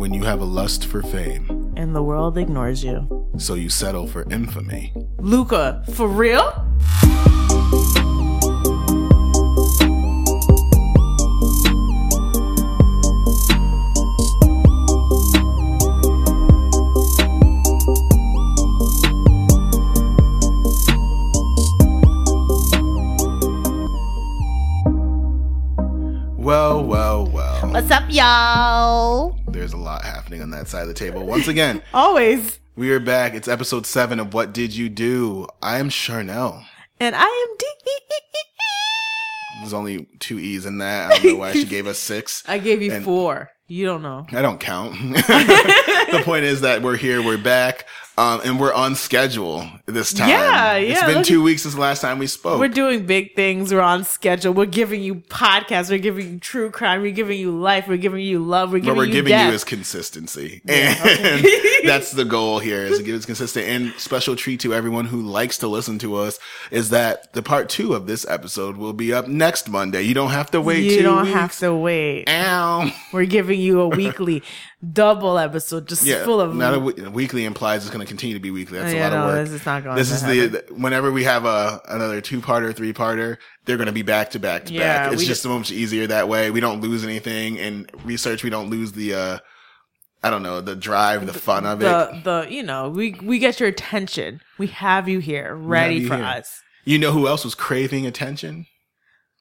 when you have a lust for fame, and the world ignores you. so you settle for infamy. Luca, for real? Well, well, well. What's up, y'all? There's a lot happening on that side of the table. Once again, Always. we are back. It's episode seven of What Did You Do? I am Charnel. And I am D. There's only two E's in that. I don't know why she gave us six. I gave you And- four. You don't know. I don't count. the point is that we're here, we're back, um, and we're on schedule this time. Yeah, yeah. It's been two weeks since the last time we spoke. We're doing big things. We're on schedule. We're giving you podcasts. We're giving you true crime. We're giving you life. We're giving you love. We're giving what we're you giving death. you is consistency. Yeah, and okay. that's the goal here is to give us consistent and special treat to everyone who likes to listen to us is that the part two of this episode will be up next Monday. You don't have to wait you two don't weeks. have to wait. Ow. We're giving you a weekly double episode, just Yeah, full of. not a, weekly implies it's going to continue to be weekly. That's Oh, a yeah, lot of work. this is not going This to is the whenever we have a another two parter, three parter, they're going to be back to back to Yeah, back. It's we just so much easier that way. We don't lose anything in research. We don't lose the uh I don't know the drive, the fun of it. the the you know we we get your attention. We have you here, ready you for here. us. You know who else was craving attention?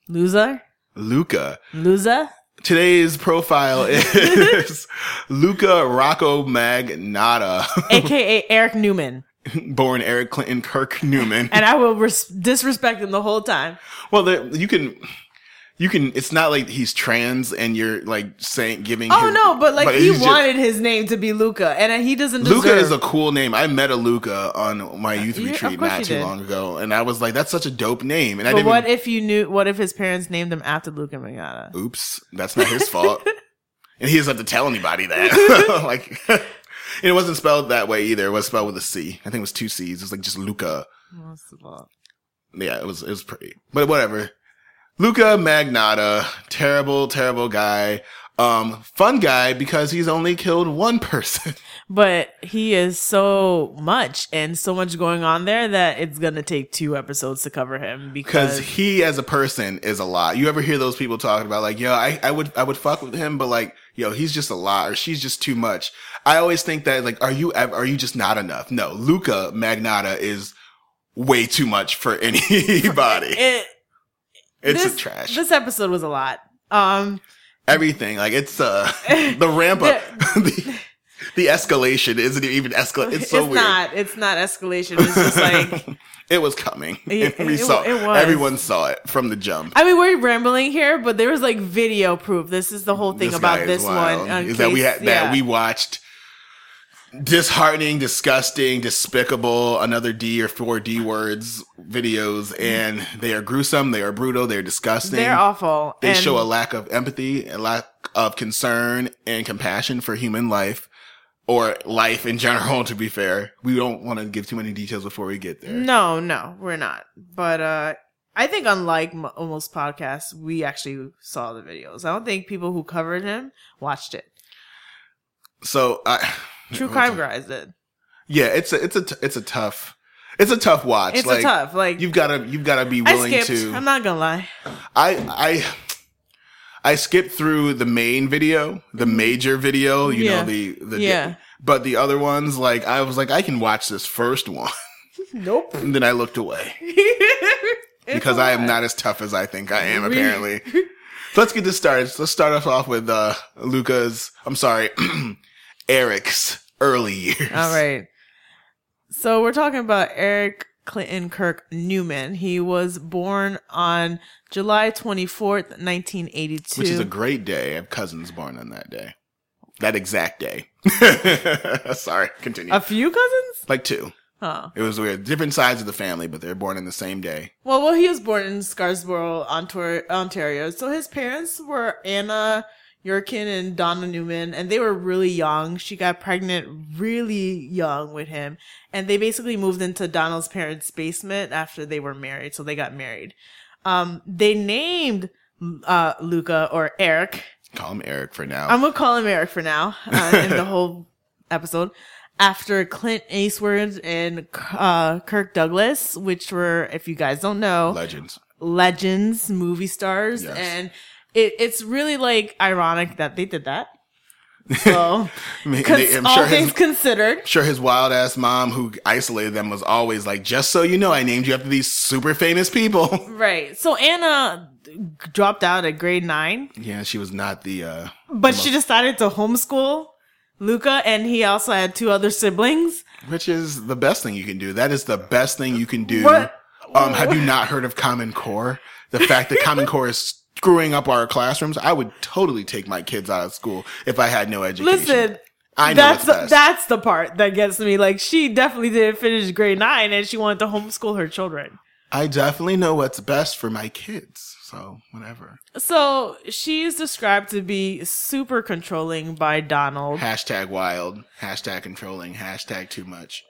Loser, Luca. loser. Today's profile is Luca Rocco Magnotta, aka Eric Newman, born Eric Clinton Kirk Newman. and I will res- disrespect him the whole time. Well, there, you can, you can. It's not like he's trans and you're like saying giving. Oh his- no, but like he he's just- wanted his name to be Luca, and uh, he doesn't. Deserve. Luca is a cool name. I met a Luca on my uh, youth Yeah, retreat not you too did. long ago, and I was like, "That's such a dope name." And I didn't. what even- if you knew? What if his parents named him after Luca Magnotta? Oops, that's not his fault, and he doesn't have to tell anybody that. like, and it wasn't spelled that way either. It was spelled with a C. I think it was two C's. It was like just Luca. Yeah, it was it was pretty, but whatever. Luca Magnotta, terrible, terrible guy. Um, fun guy because he's only killed one person. But he is so much and so much going on there that it's gonna take two episodes to cover him Because he as a person is a lot. You ever hear those people talking about like, yo, I, I would I would fuck with him, but like, yo, he's just a lot or she's just too much. I always think that like, are you are you just not enough? No, Luca Magnotta is way too much for anybody. it, It's this, trash. This episode was a lot. Um, Everything like it's uh the ramp up the, the escalation isn't even escalate. It's so it's weird. not. It's not escalation. It's just like it was coming. It- we it- saw it was. everyone saw it from the jump. I mean, we're rambling here, but there was like video proof. This is the whole thing This about this wild. one. in is that we case- had that we watched disheartening, disgusting, despicable, another D or four D words videos, and they are gruesome, they are brutal, they're disgusting. They're awful. They and show a lack of empathy, a lack of concern and compassion for human life. Or life in general, to be fair. We don't want to give too many details before we get there. No, no, we're not. But uh I think unlike m- almost podcasts, we actually saw the videos. I don't think people who covered him watched it. So, I, True Crime Guys did. Yeah, it's a, it's a, t- it's a tough, it's a tough watch. It's like, a tough. Like You've gotta, you've gotta be willing to. I'm not gonna lie. I I I skipped through the main video, the major video, you Mm-hmm. Yeah. know, the the Yeah. but the other ones like I was like I can watch this first one. Nope. and then I looked away because I am not as tough as I think I am apparently. so let's get this started. Let's start us off with uh Luca's I'm sorry, Eric's early years. All right. So we're talking about Eric Clinton Kirk Newman. He was born on July 24th, 1982. Which is a great day. I have cousins born on that day. That exact day. Sorry, continue. a few cousins? like two. Huh. It was weird. Different sides of the family, but they're born in the same day. Well, well, he was born in Scarborough, Ontor- Ontario. So his parents were Anna Yourkin and Donna Newman, and they were really young. She got pregnant really young with him, and they basically moved into Donald's parents' basement after they were married. So they got married. Um, they named uh, Luca or Eric Call him Eric for now. I'm gonna call him Eric for now uh, in the whole episode. After Clint Eastwood and uh, Kirk Douglas, which were, if you guys don't know, Legends. legends, movie stars, Yes. and it, it's really like ironic that they did that. So, I mean, cons- they- I'm all sure things his, considered, sure his wild ass mom who isolated them was always like, just so you know, I named you after these super famous people. right? So Anna dropped out at grade nine, yeah, she was not the, uh, but she decided to homeschool Luca, and he also had two other siblings. which is the best thing you can do. That is the best thing you can do. What? Um, have you not heard of Common Core? The fact that Common Core is screwing up our classrooms. I would totally take my kids out of school if I had no education. Listen, I know that's the, that's the part that gets me. Like she definitely didn't finish grade nine, and she wanted to homeschool her children. I definitely know what's best for my kids. So whatever. So she's described to be super controlling by Donald. Hashtag wild. Hashtag controlling. Hashtag too much.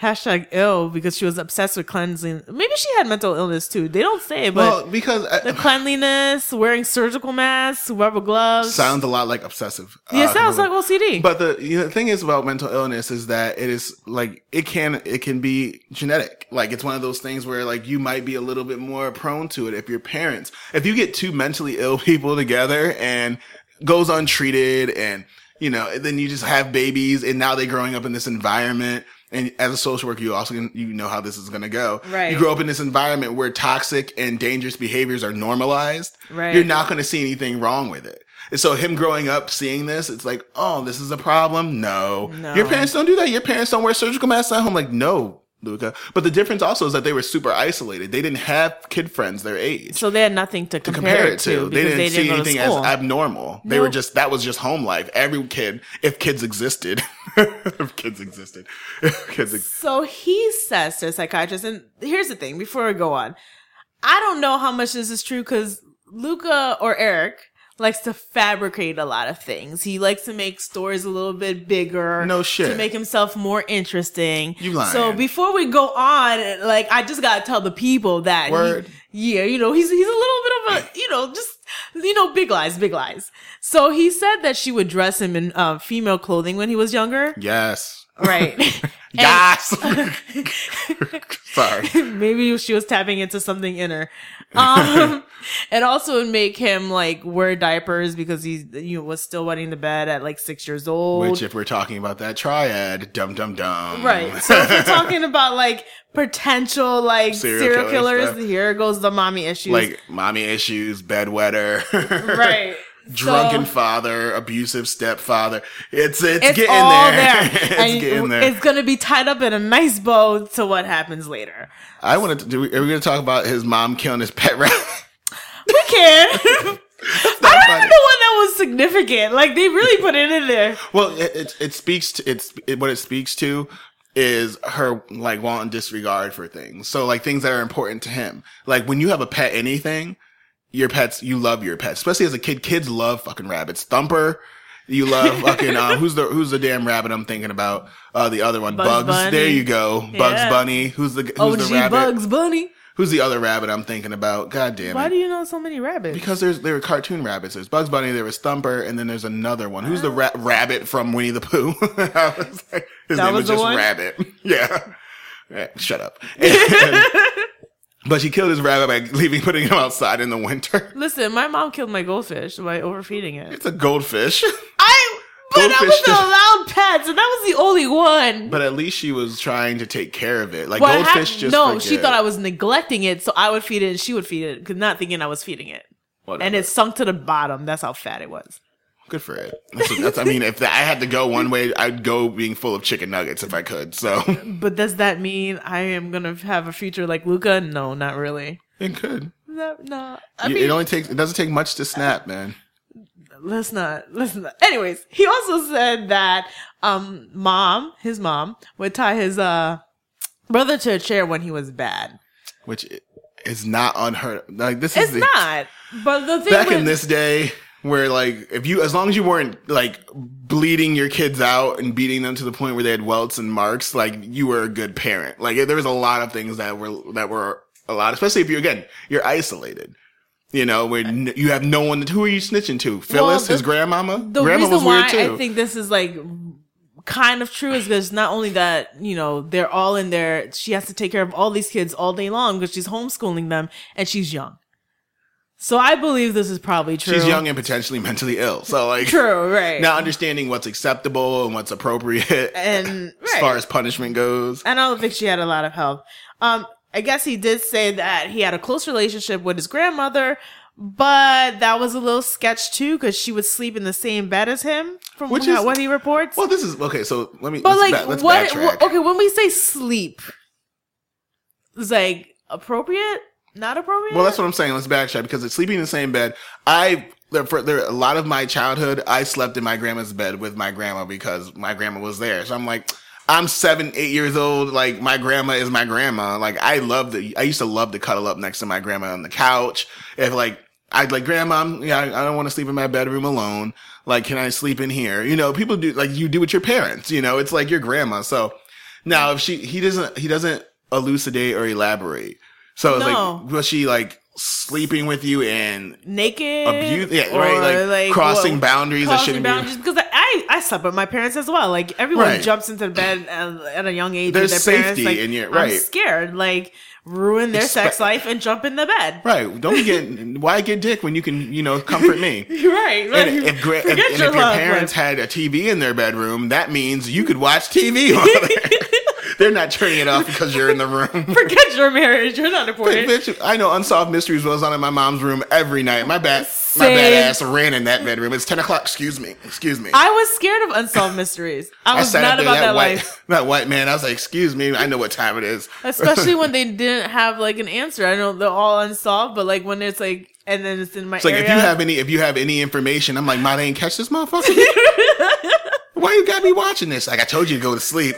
Hashtag ill because she was obsessed with cleansing. Maybe she had mental illness too. They don't say, but well, because the uh, cleanliness, wearing surgical masks, rubber gloves. sounds a lot like obsessive. yeah, uh, sounds like OCD. But the, you know, the thing is about mental illness is that it is like it can it can be genetic. Like it's one of those things where like you might be a little bit more prone to it if your parents. If you get two mentally ill people together and goes untreated and you know, then you just have babies and now they're growing up in this environment. And as a social worker, you also you know how this is going to go. Right. You grow up in this environment where toxic and dangerous behaviors are normalized. Right. You're not going to see anything wrong with it. And so him growing up seeing this, it's like, oh, this is a problem. No. No. Your parents don't do that. Your parents don't wear surgical masks at home. Like, no, Luca. But the difference also is that they were super isolated. They didn't have kid friends their age so they had nothing to to compare, compare it to. They didn't, they see didn't go anything as abnormal. They were just that was just home life. Every kid, if kids existed, if kids existed, if kids. Ex- So he says to a psychiatrist, and here's the thing before we go on, I don't know how much this is true because Luca or Eric likes to fabricate a lot of things. He likes to make stories a little bit bigger. No shit. To make himself more interesting. You lying. So before we go on, like, I just gotta tell the people that. he- Word. yeah, you know, he's, he's a little bit of a, you know, just, you know, big lies, big lies. So he said that she would dress him in uh, female clothing when he was younger. yes. Right. Yes. Sorry. Maybe she was tapping into something in her. Um, and also would make him like wear diapers because he you know, was still wetting the bed at like six years old. Which, if we're talking about that triad, dum dum dum. right. So if we're talking about like potential like Serial serial, killer killers, stuff. here goes the mommy issues. like mommy issues, bedwetter, right. Drunken So- father, abusive stepfather. It's it's, It's getting there. there. it's and getting there. It's gonna be tied up in a nice bow to what happens later. I wanted to do. Are we going to talk about his mom killing his pet rat? We can. I don't funny. even know what that was significant. Like they really put it in there. Well, it, it it speaks to it's it, what it speaks to is her like wanting disregard for things. So like things that are important to him. Like when you have a pet anything, your pets you love your pets. Especially as a kid, kids love fucking rabbits. Thumper, you love fucking um who's the who's the damn rabbit I'm thinking about? Uh the other one, Bugs Bugs. There you go. Bugs Bunny. Who's the who's OG the rabbit? Bugs Bunny. Who's the other rabbit I'm thinking about? God damn Why do you know so many rabbits? because there's there were cartoon rabbits. There's Bugs Bunny, there was Thumper, and then there's another one. Who's the ra- rabbit from Winnie the Pooh? Was like, his That name was was just one? Rabbit. Yeah. Yeah, Shut up. And- but she killed his rabbit by leaving, putting him outside in the winter. Listen, my mom killed my goldfish by overfeeding it. It's a goldfish. I, but I Goldfish wasn't just- allowed pets, and that was the only one. But at least she was trying to take care of it. Like hap- goldfish just no, she thought I was neglecting it, so I would feed it and she would feed it, not thinking I was feeding it. Whatever. And it sunk to the bottom. That's how fat it was. Good for it. That's, that's I mean, if I had to go one way, I'd go being full of chicken nuggets if I could. So But does that mean I am gonna have a future like Luca? No, not really. it could. No, no. I You- mean, it only takes. It doesn't take much to snap, man. let's not let's not anyways he also said that um mom his mom would tie his uh brother to a chair when he was bad Which is not unheard. Like this is it's the, not but the thing back with, in this day where like if you as long as you weren't like bleeding your kids out and beating them to the point where they had welts and marks like you were a good parent like there was a lot of things that were that were a lot especially if you're again you're isolated You know, where n- you have no one. Who are you snitching to? Phyllis, the- his grandmama. The Grandma reason was why weird too. I think this is like kind of true is because not only that, you know, they're all in there. She has to take care of all these kids all day long because she's homeschooling them and she's young. So I believe this is probably true. She's young and potentially mentally ill. So like, True, right? not understanding what's acceptable and what's appropriate and as right. far as punishment goes. And I don't think she had a lot of help. Um, I guess he did say that he had a close relationship with his grandmother, but that was a little sketch too because she would sleep in the same bed as him, from Which is- what he reports. Well, this is okay. So let me. but let's like, ba- let's what, backtrack. Okay, when we say sleep, is like appropriate, not appropriate. Well, that's what I'm saying. Let's backtrack because it's sleeping in the same bed. I for there a lot of my childhood, I slept in my grandma's bed with my grandma because my grandma was there. So I'm like, I'm seven, eight years old. Like my grandma is my grandma. Like I love the. I used to love to cuddle up next to my grandma on the couch. If like I'd like grandma, I I don't want to sleep in my bedroom alone. Like, can I sleep in here? You know, people do like you do with your parents. You know, it's like your grandma. So now if she he doesn't he doesn't elucidate or elaborate. So it's No. like was she like sleeping with you and naked, abuse? Yeah, right. Like, crossing well, boundaries that crossing shouldn't boundaries be. because I I slept with my parents as well. Like everyone Right. jumps into the bed at, at a young age. There's with their parents. safety Like, in your- I'm right. scared. Like ruin their sex life and jump in the bed. Right. Don't get why get dick when you can you know comfort me. Right. Like, And if, gra- and, if your parents life. had a TV in their bedroom, that means you could watch TV. they're- not turning it off because you're in the room. forget your marriage. You're not important. Bitch, I know Unsolved Mysteries was on in my mom's room every night. My bad, my Same. bad ass ran in that bedroom. It's ten o'clock. Excuse me. Excuse me. I was scared of unsolved mysteries. I was sat not about that, white, life. that white man. I was like, "Excuse me, I know what time it is." Especially when they didn't have like an answer. I know they're all unsolved, but like when it's like, and then it's in my It's like if you have any, if you have any information, I'm like, "Ma, they ain't catch this motherfucker." Why you got me watching this? Like I told you to go to sleep.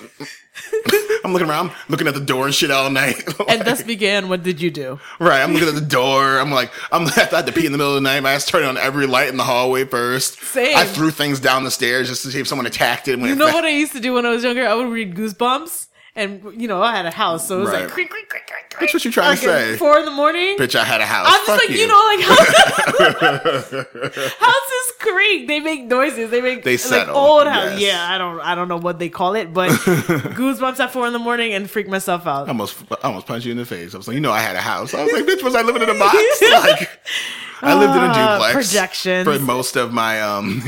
I'm looking around, I'm looking at the door and shit all night. and thus began. What did you do? right, I'm looking at the door. I'm like, I'm I had to pee in the middle of the night. My ass turned on every light in the hallway first. Same. I threw things down the stairs just to see if someone attacked it. You know what I used to do when I was younger? I would read Goosebumps, and you know I had a house, so it was Right. like creak, creak, creak, creak, creak. Bitch, what you trying to Like, at say? Four in the morning. Bitch, I had a house. I'm just Fuck like you. know, like houses, houses creak. They make noises. They make They like settle, old house. yes. Yeah, I don't, I don't know what they call it, but goosebumps at four in the morning and freak myself out. I almost, I almost punched you in the face. I was like, you know, I had a house. I was like, bitch, was I living in a box? Like, I lived in a Ah, duplex projections. for most of my um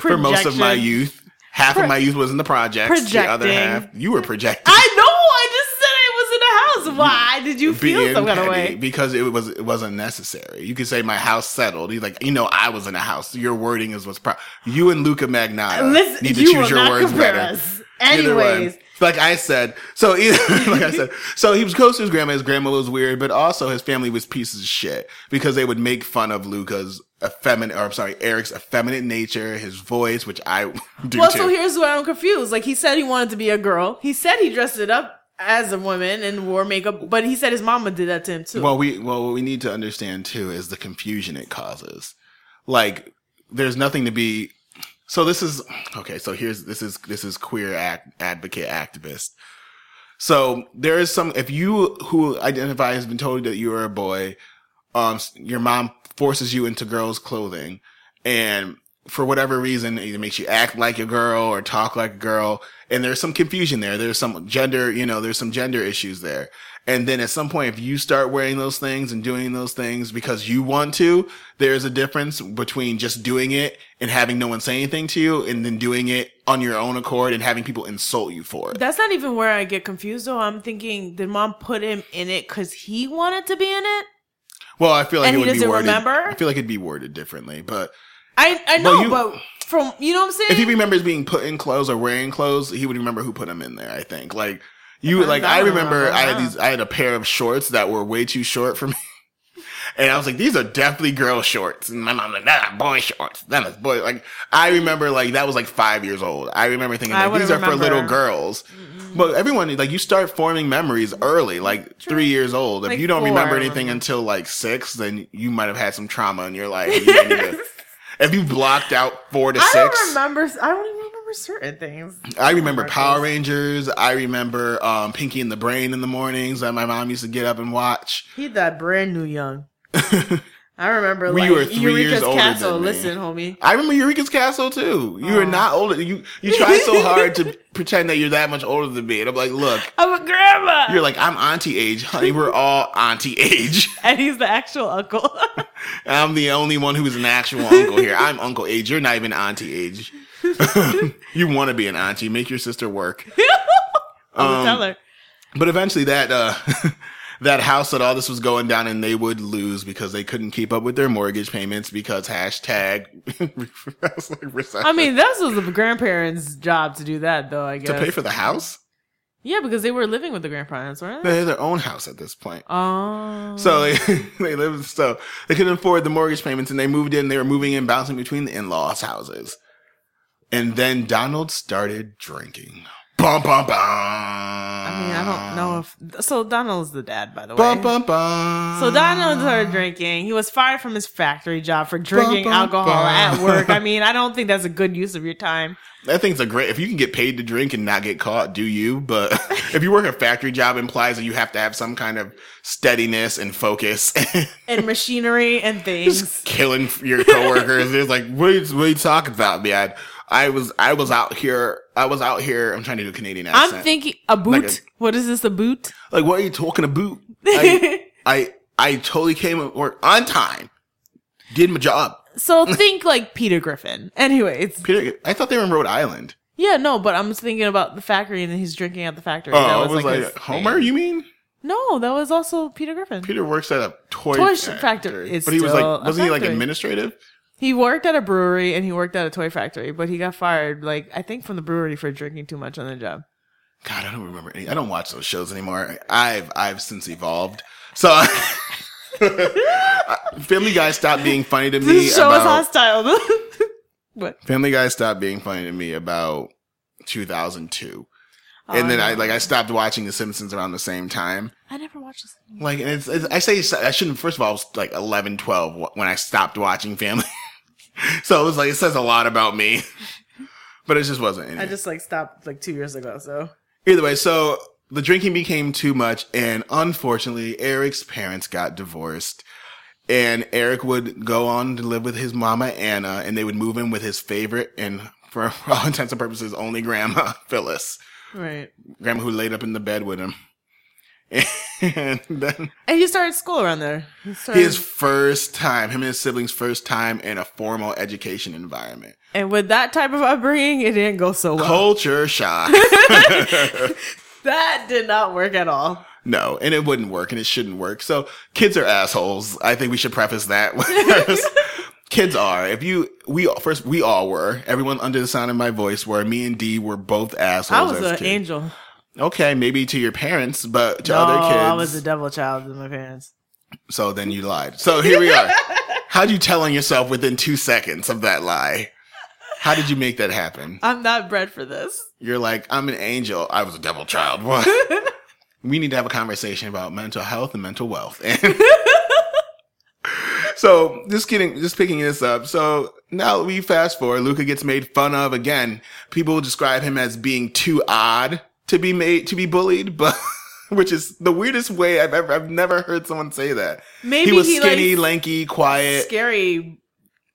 for most of my youth. Half of my youth was in the projects. The other half, you were projecting. I know. I just said I was in a house. Why did you feel some kind of way? because it was it wasn't necessary. You could say my house settled. He's like, you know, I was in a house. Your wording is what's pro- you and Luca Magnotta Listen, need to choose your words better. us. Anyways, like I said, so either, like I said, so he was close to his grandma. His grandma was weird, but also his family was pieces of shit because they would make fun of Luca's effeminate, or I'm sorry, Eric's effeminate nature, his voice, which I do well, too. so here's where I'm confused. Like he said he wanted to be a girl. He said he dressed it up as a woman and wore makeup, but he said his mama did that to him too. Well, we well what we need to understand too is the confusion it causes. Like, there's nothing to be. So this is okay. So here's this is this is queer act, advocate activist. So there is some if you who identify has been told that you are a boy, um, your mom forces you into girls' clothing, and for whatever reason, it makes you act like a girl or talk like a girl. And there's some confusion there. There's some gender, you know, there's some gender issues there. And then at some point, if you start wearing those things and doing those things because you want to, there's a difference between just doing it and having no one say anything to you and then doing it on your own accord and having people insult you for it. That's not even where I get confused though. I'm thinking, did mom put him in it because he wanted to be in it? Well, I feel like And it he would be worded. remember? I feel like it'd be worded differently, but I I know, you- but from you know what I'm saying? if he remembers being put in clothes or wearing clothes, he would remember who put him in there. I think like you I like I remember remember, I had these I had a pair of shorts that were way too short for me. And I was like, these are definitely girl shorts. And my mom like, nah, boy shorts. That is boy. Like, I remember like that was like five years old. I remember thinking like, these wouldn't are for little remember. girls. But everyone, like, you start forming memories early, like three years old. If you don't four, remember anything remember. until like six, then you might have had some trauma in your life. You to- if you blocked out four to I six, don't remember. I don't even remember certain things. I remember Power. Rangers. I remember um, Pinky and the Brain in the mornings that my mom used to get up and watch. He that brand new young. I remember We like were three Eureka's years older Castle. than me. Listen, homie. I remember Eureka's Castle too. You were Aw. not older. You you tried so hard to pretend that you're that much older than me, and I'm like, look, I'm a grandma. you're like I'm auntie age, honey. We're all auntie age. and he's the actual uncle. I'm the only one who is an actual uncle here. I'm uncle age. You're not even auntie age. you want to be an auntie? Make your sister work. Um, a teller. But eventually, that uh, that house that all this was going down, and they would lose because they couldn't keep up with their mortgage payments because hashtag. I mean, that was the grandparents' job to do that, though. I guess to pay for the house. yeah, because they were living with the grandparents, weren't they? They had their own house at this point. Oh, So they, they lived, so they couldn't afford the mortgage payments and they moved in. They were moving in, bouncing between the in-laws houses. And then Donald started drinking. Bum, bum, bum. I mean, I don't know if so. Donald's the dad, by the way. Bum, bum, bum. So Donald started drinking. He was fired from his factory job for drinking bum, alcohol bum. at work. I mean, I don't think that's a good use of your time. Think it's a great, if you can get paid to drink and not get caught, do you? But if you work a factory job implies that you have to have some kind of steadiness and focus. And machinery and things. just killing your coworkers. It's like, what are, you, what are you talking about, man? I was, I was out here. I was out here. I'm trying to do a Canadian accent. I'm thinking a boot. Like a- what is this? A boot? like, what are you talking about? I, I, I totally came at work on time. Did my job. so think like Peter Griffin. Anyways, Peter, I thought they were in Rhode Island. yeah, no, but I'm thinking about the factory and then he's drinking at the factory. Oh, That I was like, his Homer, thing. you mean? No, that was also Peter Griffin. Peter works at a toy, Toy factory. factory. But he was like, wasn't he like administrative? He worked at a brewery and he worked at a toy factory, but he got fired, like I think from the brewery for drinking too much on the job. God, I don't remember any. I don't watch those shows anymore. I've I've since evolved. So Family Guy stopped being funny to me. This show is about, hostile. what? Family Guy stopped being funny to me about 2002. and then I Oh, like I stopped watching The Simpsons around the same time. I never watched this. Like and it's, it's I say I shouldn't. First of all, I was like 11, 12 when I stopped watching Family. so it was like it says a lot about me. But it just wasn't. I just like stopped like two years ago. So Either way, so the drinking became too much, and unfortunately, Eric's parents got divorced. And Eric would go on to live with his mama Anna, and they would move in with his favorite and, for all intents and purposes, only grandma Phyllis, right, grandma who laid up in the bed with him. And then and he started school around there. Started, his first time, him and his siblings' first time in a formal education environment. and with that type of upbringing, it didn't go so well. Culture shock. That did not work at all. No, and it wouldn't work and it shouldn't work. So kids are assholes. I think we should preface that. kids are. If you, we all- first, we all were. Everyone under the sound of my voice were. Me and Dee were both assholes. I was as an kids. angel. Okay, maybe to your parents, but to no, other kids. I was a devil child to my parents. so then you lied. So here we are. How'd you tell on yourself within two seconds of that lie? How did you make that happen? I'm not bred for this. You're like, I'm an angel. I was a devil child. What? we need to have a conversation about mental health and mental wealth. so just kidding, just picking this up. So now we fast forward. Luca gets made fun of again. People describe him as being too odd to be made to be bullied, but which is the weirdest way I've ever I've never heard someone say that. Maybe he was he, skinny, like, lanky, quiet. scary,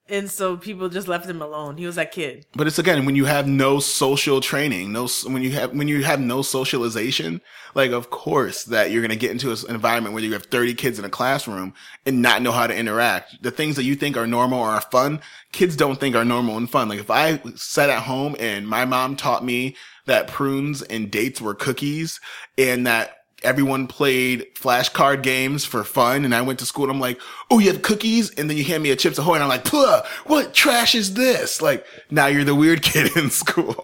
and so people just left him alone. He was that kid. But it's again when you have no social training, no when you have when you have no socialization, like of course that you're gonna get into an environment where you have 30 kids in a classroom and not know how to interact. The things that you think are normal or are fun, kids don't think are normal and fun. Like if I sat at home and my mom taught me that prunes and dates were cookies and that everyone played flashcard games for fun and I went to school and I'm like, oh, you have cookies? And then you hand me a Chips Ahoy and I'm like, Puh, what trash is this? Like, now you're the weird kid in school.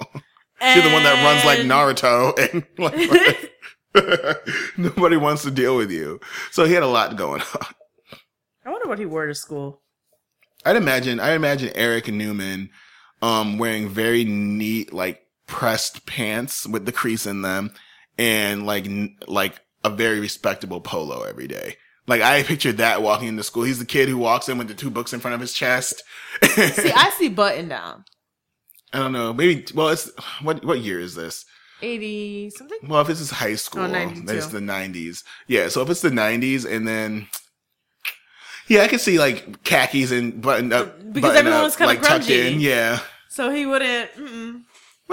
you're the one that runs like Naruto and like, nobody wants to deal with you. So he had a lot going on. I wonder what he wore to school. I'd imagine, I imagine Eric Newman, um, wearing very neat, like pressed pants with the crease in them and like, n- like a very respectable polo every day. Like I pictured that walking into school. He's the kid who walks in with the two books in front of his chest. See, I see button down. I don't know. Maybe, well, it's, what, what year is this? 80 something? Well, if this is high school, Oh, 92. it's the 90s. Yeah. So if it's the 90s and then Yeah, I can see like khakis and button up Because button everyone was kinda like tucked grungy. in. Yeah. So he wouldn't. Mm-mm.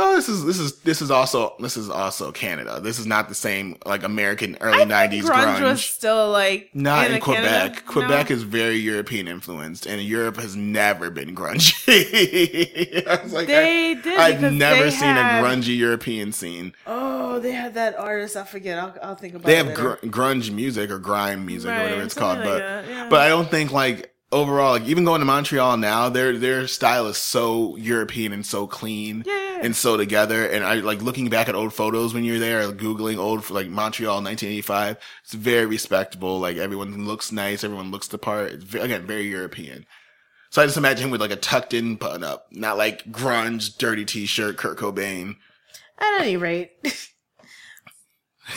Well, this is this is this is also this is also Canada. This is not the same like American early nineties grunge, grunge. was still like not in Quebec. Canada- Quebec no. is very European influenced, and Europe has never been grungy. I was like, They I, did I've never seen had- a grungy European scene. Oh, they had that artist. I forget. I'll, I'll think about. It. They have gr- grunge music or grime music or whatever it's called, something but that, yeah. but I don't think like overall, like even going to Montreal now, their their style is so European and so clean Yeah, and so together. And I like looking back at old photos when you're there, googling old like Montreal 1985. It's very respectable. Like everyone looks nice, everyone looks the part. It's ve- again very European. So I just imagine him with like a tucked in button up, not like grunge, dirty t-shirt, Kurt Cobain. At any rate,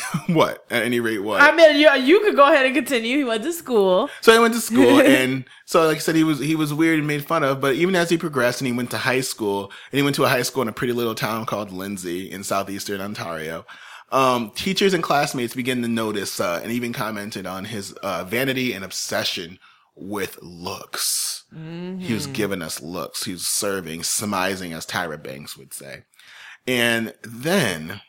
what? At any rate, what? I mean, you you could go ahead and continue. He went to school. So he went to school, and so like I said, he was he was weird and made fun of. But even as he progressed, and he went to high school, and he went to a high school in a pretty little town called Lindsay in southeastern Ontario. Um, teachers and classmates began to notice uh, and even commented on his uh, vanity and obsession with looks. He was giving us looks. He was serving, smizing, as Tyra Banks would say. And then,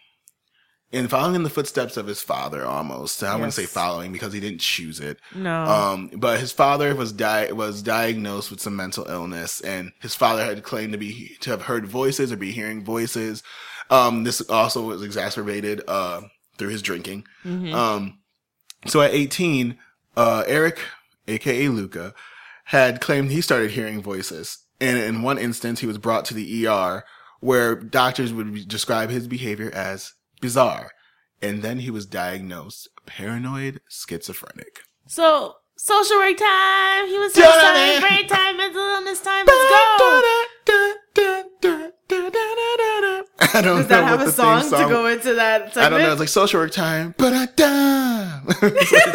in following in the footsteps of his father, almost I wouldn't say following because he didn't choose it. No. Um, but his father was di- was diagnosed with some mental illness, and his father had claimed to be to have heard voices or be hearing voices. Um, this also was exacerbated uh, through his drinking. Um, so at 18, uh, Eric, aka Luca, had claimed he started hearing voices, and in one instance, he was brought to the ER where doctors would describe his behavior as bizarre, and then he was diagnosed paranoid schizophrenic. so social work time. He was Da- social da- da. break time. Mental illness time. Let's go. I don't Does that know have what a the song, to go into that segment? I don't know. It's like social work time. Ba-da-da. It's like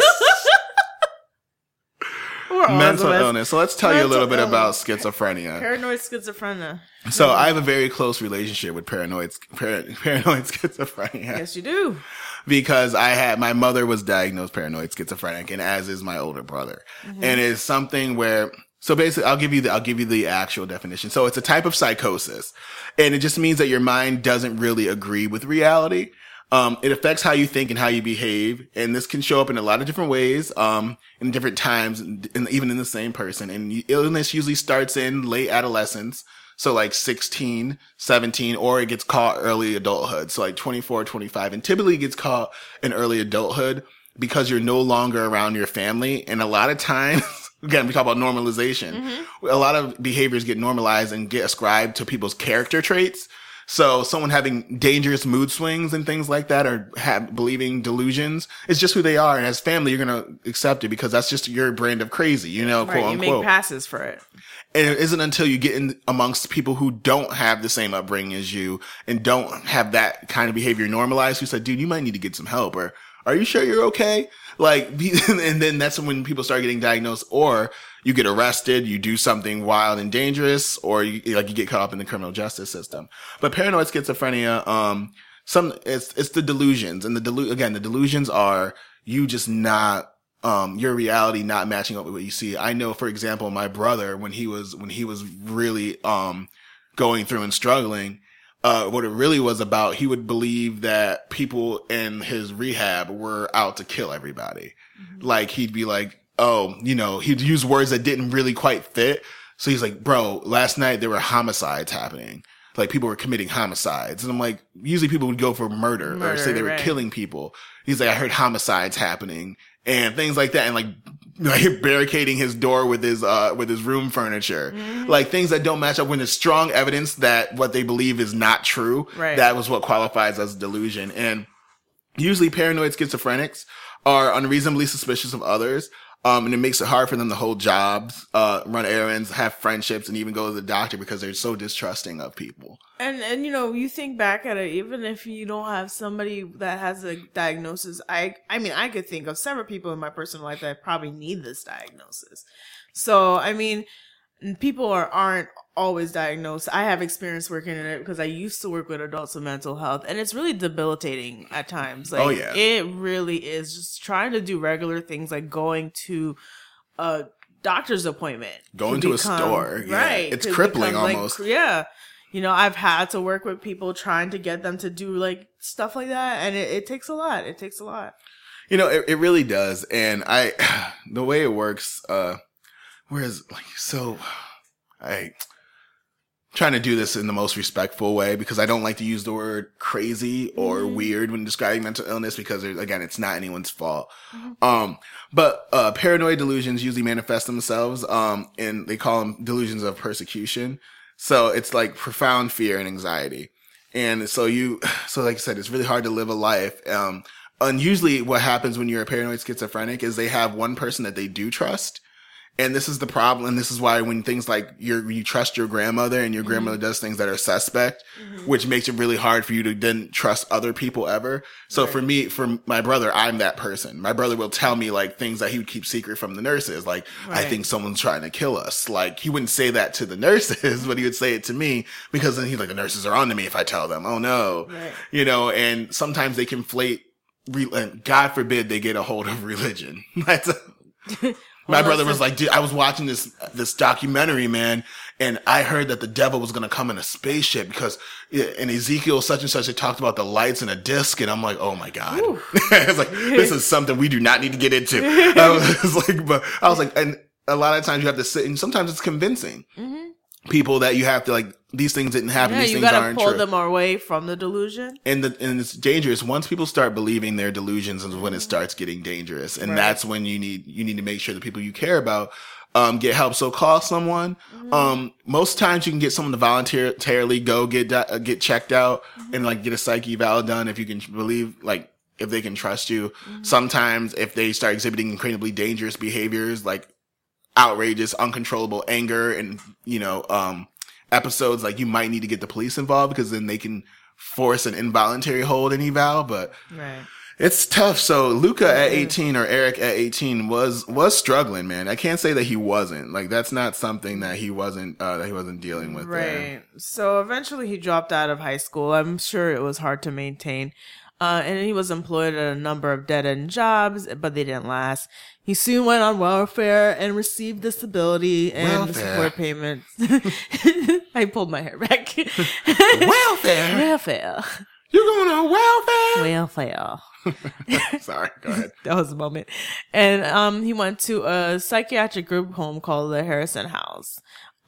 mental illness. So let's tell you a little bit about schizophrenia. Paranoid schizophrenia. So I have a very close relationship with paranoid par- paranoid schizophrenia Yes, you do. because I had my mother was diagnosed paranoid schizophrenic, and as is my older brother, mm-hmm. and it's something where. So basically, I'll give you the I'll give you the actual definition. So it's a type of psychosis, and it just means that your mind doesn't really agree with reality. Um, it affects how you think and how you behave, and this can show up in a lot of different ways, um, in different times, and even in the same person. And illness usually starts in late adolescence, so like 16, 17, or it gets caught early adulthood, so like 24, 25, and typically gets caught in early adulthood because you're no longer around your family, and a lot of times. Again, we talk about normalization. A lot of behaviors get normalized and get ascribed to people's character traits. So someone having dangerous mood swings and things like that or have believing delusions is just who they are. And as family, you're going to accept it because that's just your brand of crazy, you know, Right, quote you make passes for it. and it isn't until you get in amongst people who don't have the same upbringing as you and don't have that kind of behavior normalized who said, dude, you might need to get some help or are you sure you're okay? Like, and then that's when people start getting diagnosed or you get arrested, you do something wild and dangerous, or you, like you get caught up in the criminal justice system. But paranoid schizophrenia, um, some, it's, it's the delusions and the delu, again, the delusions are you just not, um, your reality not matching up with what you see. I know, for example, my brother, when he was, when he was really, um, going through and struggling, uh, what it really was about, he would believe that people in his rehab were out to kill everybody. Like he'd be like, oh, you know, he'd use words that didn't really quite fit. So he's like, bro, last night there were homicides happening. Like people were committing homicides. And I'm like, usually people would go for murder, or say they were right. killing people. He's like, I heard homicides happening and things like that. And like, like barricading his door with his, uh, with his room furniture. Mm-hmm. Like things that don't match up when there's strong evidence that what they believe is not true. Right. That was what qualifies as delusion. And usually paranoid schizophrenics are unreasonably suspicious of others. Um, and it makes it hard for them to hold jobs, uh, run errands, have friendships, and even go to the doctor because they're so distrusting of people. And and you know, you think back at it, even if you don't have somebody that has a diagnosis, I I mean, I could think of several people in my personal life that probably need this diagnosis. So I mean, people are aren't always diagnosed. I have experience working in it because I used to work with adults with mental health, and it's really debilitating at times. Like, Oh, yeah. it really is. Just trying to do regular things like going to a doctor's appointment. Going to a store, yeah. right? It's crippling become, like, almost. yeah. You know, I've had to work with people trying to get them to do like stuff like that, and it, it takes a lot. It takes a lot. You know, it, it really does. And I, the way it works, uh, whereas like, so I trying to do this in the most respectful way because I don't like to use the word crazy or Mhm. weird when describing mental illness because again, it's not anyone's fault. Mhm. Um, but, uh, paranoid delusions usually manifest themselves, um, and they call them delusions of persecution. So it's like profound fear and anxiety. And so you, so like I said, it's really hard to live a life. Um, and usually what happens when you're a paranoid schizophrenic is they have one person that they do trust. And this is the problem. And this is why when things like you you trust your grandmother and your grandmother mm-hmm. does things that are suspect, mm-hmm. which makes it really hard for you to then trust other people ever. So Right. for me, for my brother, I'm that person. My brother will tell me like things that he would keep secret from the nurses. Like, I think someone's trying to kill us. Like, he wouldn't say that to the nurses, but he would say it to me because then he's like, the nurses are on to me if I tell them. Oh no Right. you know, and sometimes they conflate. Re- and God forbid they get a hold of religion. That's my brother was like, dude, I was watching this this documentary, man, and I heard that the devil was gonna come in a spaceship because in Ezekiel such and such they talked about the lights and a disc, and I'm like, oh my god, it's like this is something we do not need to get into. I was like, but I was like, and a lot of times you have to sit, and sometimes it's convincing. Hmm people that you have to like these things didn't happen, Yeah, these you things gotta aren't pull true. them away from the delusion. and the and it's dangerous. Once people start believing their delusions is when it starts getting dangerous. And Right. that's when you need you need to make sure the people you care about um get help. So call someone. Um most times you can get someone to voluntarily go get uh, get checked out and like get a psyche eval done if you can believe like if they can trust you. Sometimes if they start exhibiting incredibly dangerous behaviors like outrageous uncontrollable anger and you know um episodes like you might need to get the police involved because then they can force an involuntary hold and eval but Right. it's tough so luca at 18 or eric at 18 was was struggling man i can't say that he wasn't like that's not something that he wasn't uh that he wasn't dealing with there. Right. So eventually he dropped out of high school. I'm sure it was hard to maintain. Uh, and he was employed at a number of dead end jobs, but they didn't last. He soon went on welfare and received disability and Welfare. support payments. I pulled my hair back. welfare welfare. you're going on welfare Welfare. sorry go ahead that was a moment. And um, he went to a psychiatric group home called the Harrison House.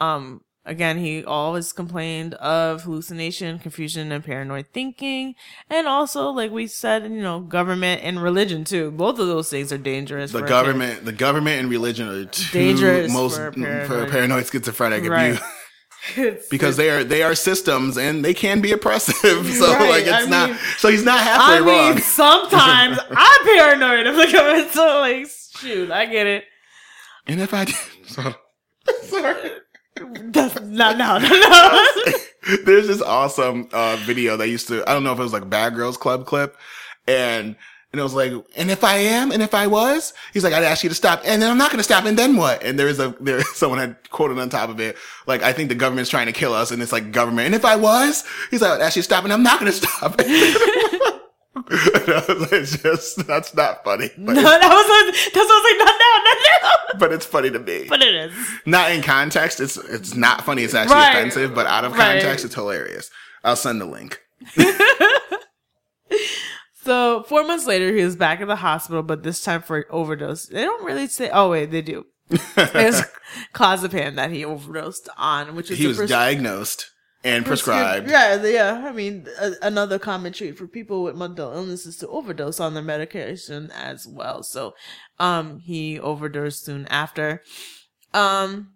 Um, again, he always complained of hallucination, confusion, and paranoid thinking, and also, like we said, you know, government and religion too. Both of those things are dangerous. the government the government and religion are two Dangerous most for a for paranoid. paranoid, schizophrenic if Right. you because they are they are systems and they can be oppressive. So Right, like it's I not mean- so he's not halfway I halfway mean, sometimes I'm paranoid of the government, so like, shoot, I get it. And if I did so sorry. That's not no no no. There's this awesome uh video that used to I don't know if it was like Bad Girls Club clip and and it was like, and if I am, and if I was, he's like, I'd ask you to stop, and then I'm not going to stop, and then what? And there is a there someone had quoted on top of it, like, I think the government's trying to kill us, and it's like government. And if I was, he's like, I'd ask you to stop, and I'm not going to stop. it's just that's not funny, but, No, that was like, that's what I was like, not now, not now. but it's funny to me. But it is. not in context, it's it's not funny. It's actually Right. offensive, but out of Right. context, it's hilarious. I'll send the link. So four months later, he was back at the hospital, but this time for overdose. They don't really say. Oh wait, they do. It's clozapam that he overdosed on, which is he was pres- diagnosed and prescribed. Yeah, yeah. I mean, a, another common trait for people with mental illness is to overdose on their medication as well. So, um, he overdosed soon after. Um,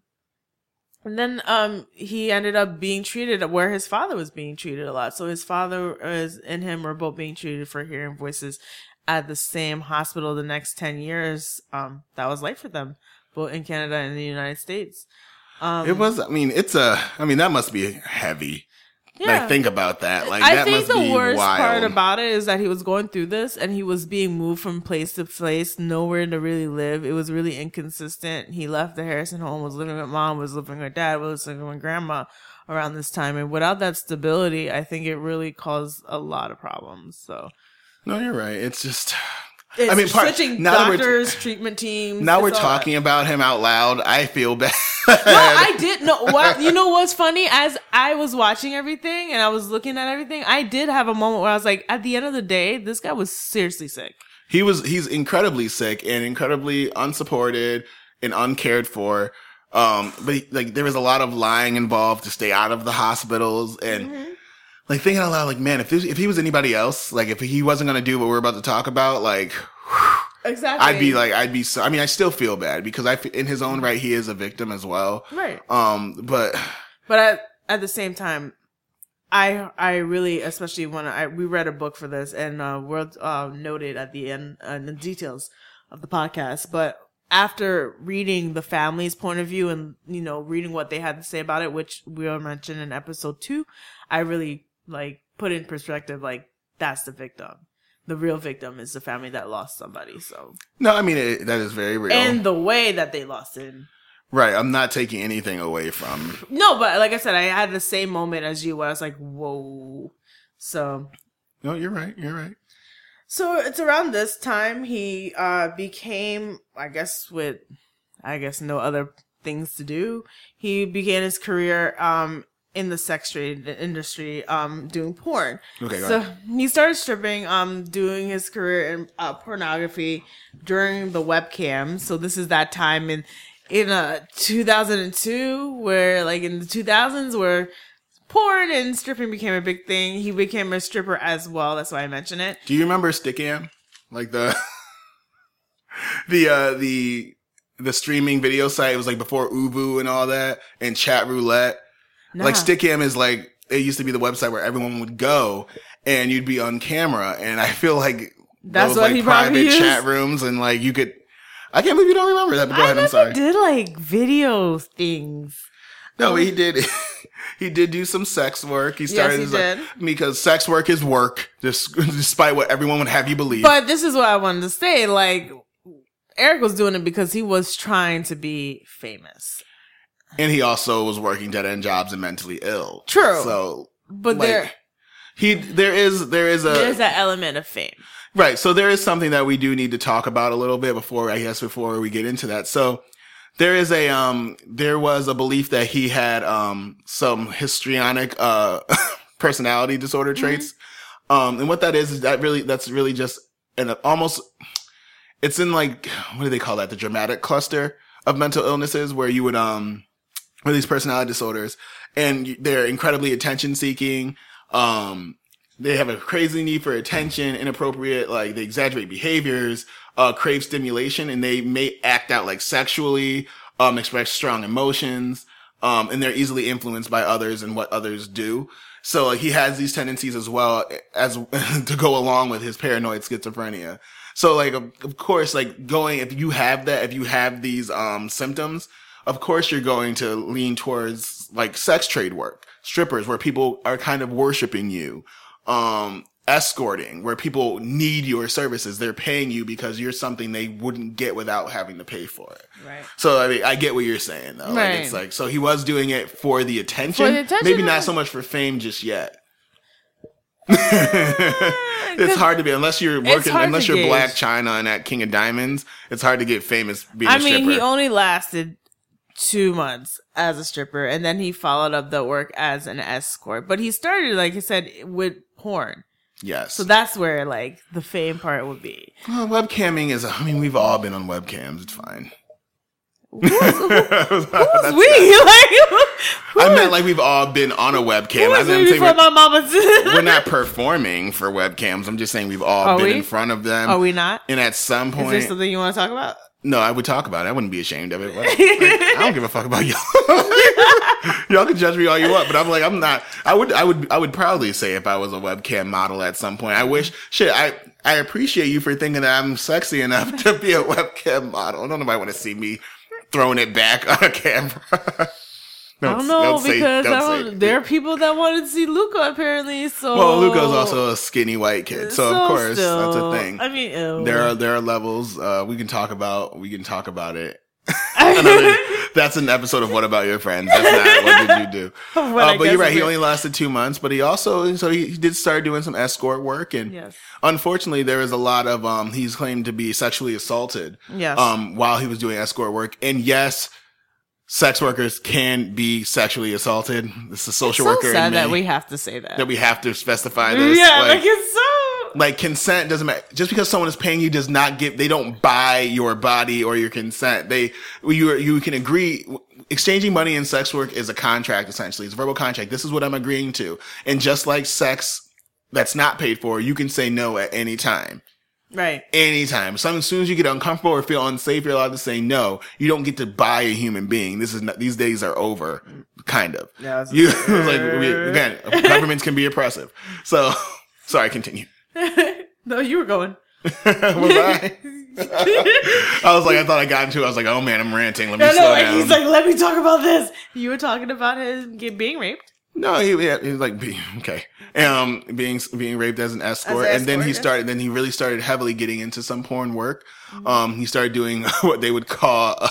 and then um he ended up being treated where his father was being treated a lot. So his father is and him were both being treated for hearing voices at the same hospital the next ten years. Um, that was life for them, both in Canada and the United States. Um, It was. I mean, it's a. I mean, that must be heavy. Like, think about that. Like, I that think the worst wild. part about it is that he was going through this and he was being moved from place to place, nowhere to really live. It was really inconsistent. He left the Harrison home, was living with mom, was living with dad, was living with grandma around this time. And without that stability, I think it really caused a lot of problems. So No, you're right. It's just. It's I mean, part, switching now that we're doctors, treatment teams. now we're talking about him out loud. I feel bad. No, I did no. What you know? What's funny? As I was watching everything and I was looking at everything, I did have a moment where I was like, at the end of the day, this guy was seriously sick. he was he's incredibly sick and incredibly unsupported and uncared for. Um, but he, like there was a lot of lying involved to stay out of the hospitals and. Mm-hmm. Like thinking out loud, like man, if this, if he was anybody else, like if he wasn't gonna do what we're about to talk about, like Exactly. I'd be like, I'd be. So, I mean, I still feel bad because I, in his own right, he is a victim as well. right. Um, but But at at the same time, I I really, especially when I we read a book for this and uh, world uh, noted at the end uh, the details of the podcast, but after reading the family's point of view and you know reading what they had to say about it, which we will mention in episode two, I really like put in perspective like that's the victim. The real victim is the family that lost somebody. So no, I mean it, that is very real. and the way that they lost him. right, I'm not taking anything away from. No, but like I said, I had the same moment as you where I was like, whoa. So No, you're right. You're right. So it's around this time he uh became, I guess, with I guess no other things to do. He began his career um in the sex trade industry, um doing porn. Okay, so ahead. he started stripping, um doing his career in uh, pornography during the webcam. So this is that time in in uh 2002 where like in the 2000s where porn and stripping became a big thing. He became a stripper as well. That's why I mention it. Do you remember Stickam? Like the the uh the the streaming video site. It was like before Ubu and all that, and Chat Roulette. Like Nah. Stickam is like it used to be the website where everyone would go, and you'd be on camera. And I feel like That's those, what like he probably private used? chat rooms, and like you could. I can't believe you don't remember that. But go I ahead. I'm sorry. did like video things. No, he did. he did do some sex work. He Yes, started he his, like- did. because sex work is work, just, despite what everyone would have you believe. But this is what I wanted to say. Like Eric was doing it because he was trying to be famous. And he also was working dead end jobs and mentally ill. True. So, But like, there he there is there is a there's that element of fame. right. So there is something that we do need to talk about a little bit before I guess before we get into that. So there is a um there was a belief that he had um some histrionic uh personality disorder traits. Um and what that is is that really that's really just an almost it's in like what do they call that? The dramatic cluster of mental illnesses where you would um or these personality disorders and they're incredibly attention seeking. Um, they have a crazy need for attention, inappropriate, like they exaggerate behaviors, uh, crave stimulation, and they may act out like sexually, um, express strong emotions, um, and they're easily influenced by others and what others do. So like, he has these tendencies as well as to go along with his paranoid schizophrenia. So like, of, of course, like going, if you have that, if you have these, um, symptoms, of course you're going to lean towards like sex trade work, strippers where people are kind of worshiping you, um, escorting where people need your services. They're paying you because you're something they wouldn't get without having to pay for it. Right. So I mean, I get what you're saying though. Like, Right. it's like, so he was doing it for the attention, For the attention, maybe not so much for fame just yet. it's hard to be unless you're working unless you're gauge. Blac Chyna and at King of Diamonds. It's hard to get famous being I mean, stripper. he only lasted two months as a stripper, and then he followed up the work as an escort. But he started, like I said, with porn. yes. So that's where like the fame part would be. Well, webcamming is. I mean, we've all been on webcams. It's fine. Who's, who- who's we? Like, I meant like we've all been on a webcam. who I didn't say we're, my mama's? we're not performing for webcams. I'm just saying we've all Are been we? in front of them. Are we not? and at some point, Is there something you want to talk about? no, I would talk about it. I wouldn't be ashamed of it. Like, I don't give a fuck about y'all. y'all can judge me all you want, but I'm like, I'm not. I would, I would, I would proudly say if I was a webcam model at some point. I wish, shit, I, I appreciate you for thinking that I'm sexy enough to be a webcam model. I don't nobody want to see me throwing it back on a camera. I don't know say- because I don't don't, there are people that wanted to see Luka apparently. So Well, Luka's also a skinny white kid, so, of course still, that's a thing. I mean, ew. there are there are levels. Uh, we can talk about we can talk about it Another- that's an episode of What About Your Friends. That's not what did you do? Uh, but you're right. He only lasted two months, but he also so he, he did start doing some escort work, and Yes. unfortunately, there is a lot of um. He's claimed to be sexually assaulted. Yes. Um, while he was doing escort work, and yes, sex workers can be sexually assaulted. This is a social so worker sad that we have to say that. that we have to specify this. yeah, like, like, it's so. Like consent doesn't matter. Just because someone is paying you does not give. They don't buy your body or your consent. They you you can agree. Exchanging money in sex work is a contract essentially. It's a verbal contract. This is what I'm agreeing to. And just like sex that's not paid for, you can say no at any time. Right. Anytime. So as soon as you get uncomfortable or feel unsafe, you're allowed to say no. You don't get to buy a human being. This is not, these days are over, kind of. Yeah, You like we, again, governments can be oppressive. So sorry, continue. no, you were going. was I? I was like, I thought I got into it. I was like, oh man, I'm ranting. Let me No, slow no, down. he's like, let me talk about this. You were talking about his being raped. no, he, yeah, he was like, be, okay, um, being being raped as an escort, As an and then he yeah. started. Then he really started heavily getting into some porn work. Mm-hmm. Um, he started doing what they would call.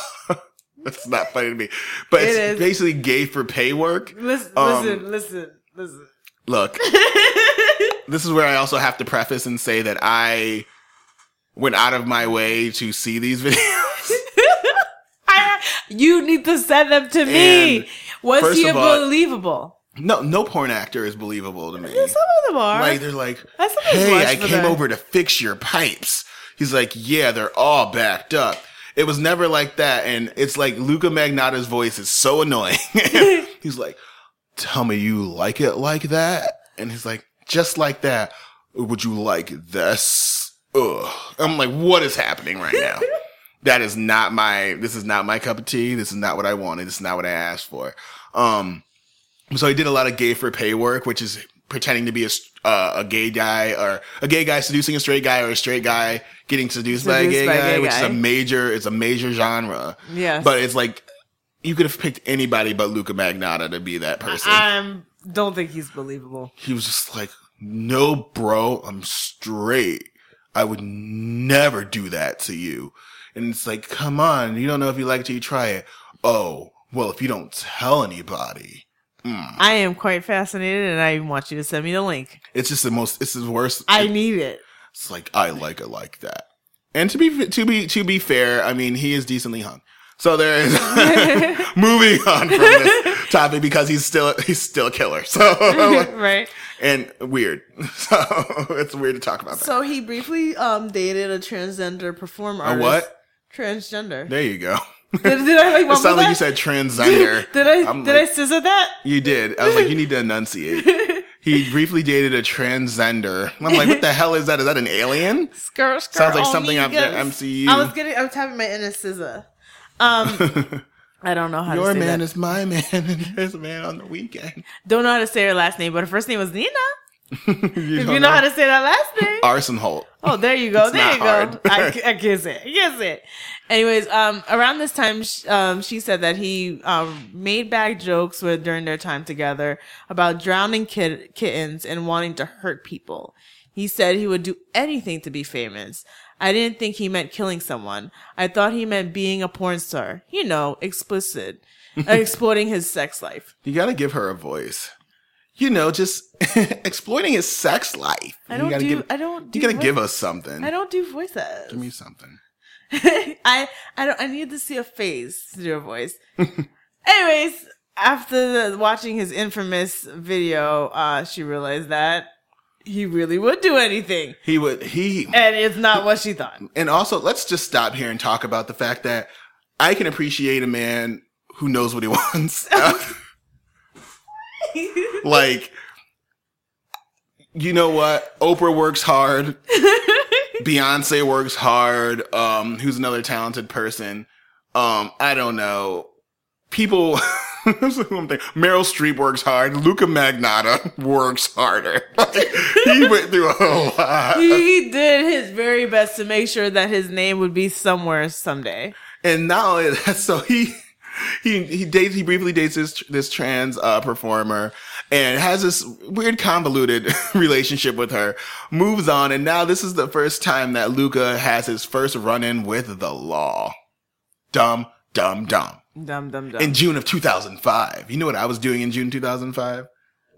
That's not funny to me, but It it's is. basically gay for pay work. Listen, Um, listen, listen, listen. Look, this is where I also have to preface and say that I went out of my way to see these videos. I, you need to send them to And me. Was he of all- believable? No, no porn actor is believable to me. Some of them are. Like they're like, hey, I came that. over to fix your pipes. He's like, yeah, they're all backed up. It was never like that, and it's like Luka Magnotta's voice is so annoying. he's like, tell me you like it like that, and he's like, just like that. Would you like this? Ugh. I'm like, what is happening right now? that is not my. This is not my cup of tea. This is not what I wanted. This is not what I asked for. Um, so he did a lot of gay for pay work, which is pretending to be a, uh, a gay guy or a gay guy seducing a straight guy or a straight guy getting seduced, by a gay by guy, gay which is a major, it's a major genre. Yeah. But it's like, you could have picked anybody but Luka Magnotta to be that person. I don't think he's believable. he was just like, no, bro, I'm straight. I would never do that to you. And it's like, come on, you don't know if you like it till you try it. Oh, well, if you don't tell anybody. Mm. I am quite fascinated, and I want you to send me the link. It's just the most. It's the worst. I need it. It's like I like it like that. And to be to be to be fair, I mean he is decently hung. So there is moving on from this topic because he's still he's still a killer. So right. and weird. So it's weird to talk about that. So he briefly um dated a transgender performer A artist. what? Transgender. There you go. Did, did I like It mumble sounded like you said transgender. Did I I'm did I like, scissor that? You did. I was like, you need to enunciate. He briefly dated a transgender. I'm like, what the hell is that? Is that an alien? Skirt, skirt. Sounds like something me out there, against- MCU. I was getting. I was having my inner scissor. Um, I don't know how Your to say that. Your man that. is my man, and there's a man on the weekend. don't know how to say her last name, but her first name was Nina. you If you know how to say that last name. Arsenault. Oh, there you go. There you go. I, I can't it. I can't it. Anyways, um, around this time, sh- um, she said that he um, made bad jokes with during their time together about drowning kid- kittens and wanting to hurt people. He said he would do anything to be famous. I didn't think he meant killing someone. I thought he meant being a porn star. You know, explicit, exploiting his sex life. You gotta give her a voice. You know, just exploiting his sex life. I don't gotta do. Give, I don't. Do you gotta voice- give us something. I don't do voices. Give me something. I I don't I need to see a face to do a voice. Anyways, after the, watching his infamous video, uh, she realized that he really would do anything, He would. He and it's not what she thought. and also let's just stop here and talk about the fact that I can appreciate a man who knows what he wants. like, you know what? Oprah works hard. Beyonce works hard. Um, who's another talented person? Um, I don't know. People, is who I'm thinking. Meryl Streep works hard. Luka Magnotta works harder. he went through a whole lot. he did his very best to make sure that his name would be somewhere someday. And not only that, so he he he dates he briefly dates this this trans uh, performer and has this weird convoluted relationship with her. Moves on, and now this is the first time that Luka has his first run in with the law. Dumb, dumb, dumb. Dumb, dumb, dumb. In June of 2005, you know what I was doing in June 2005?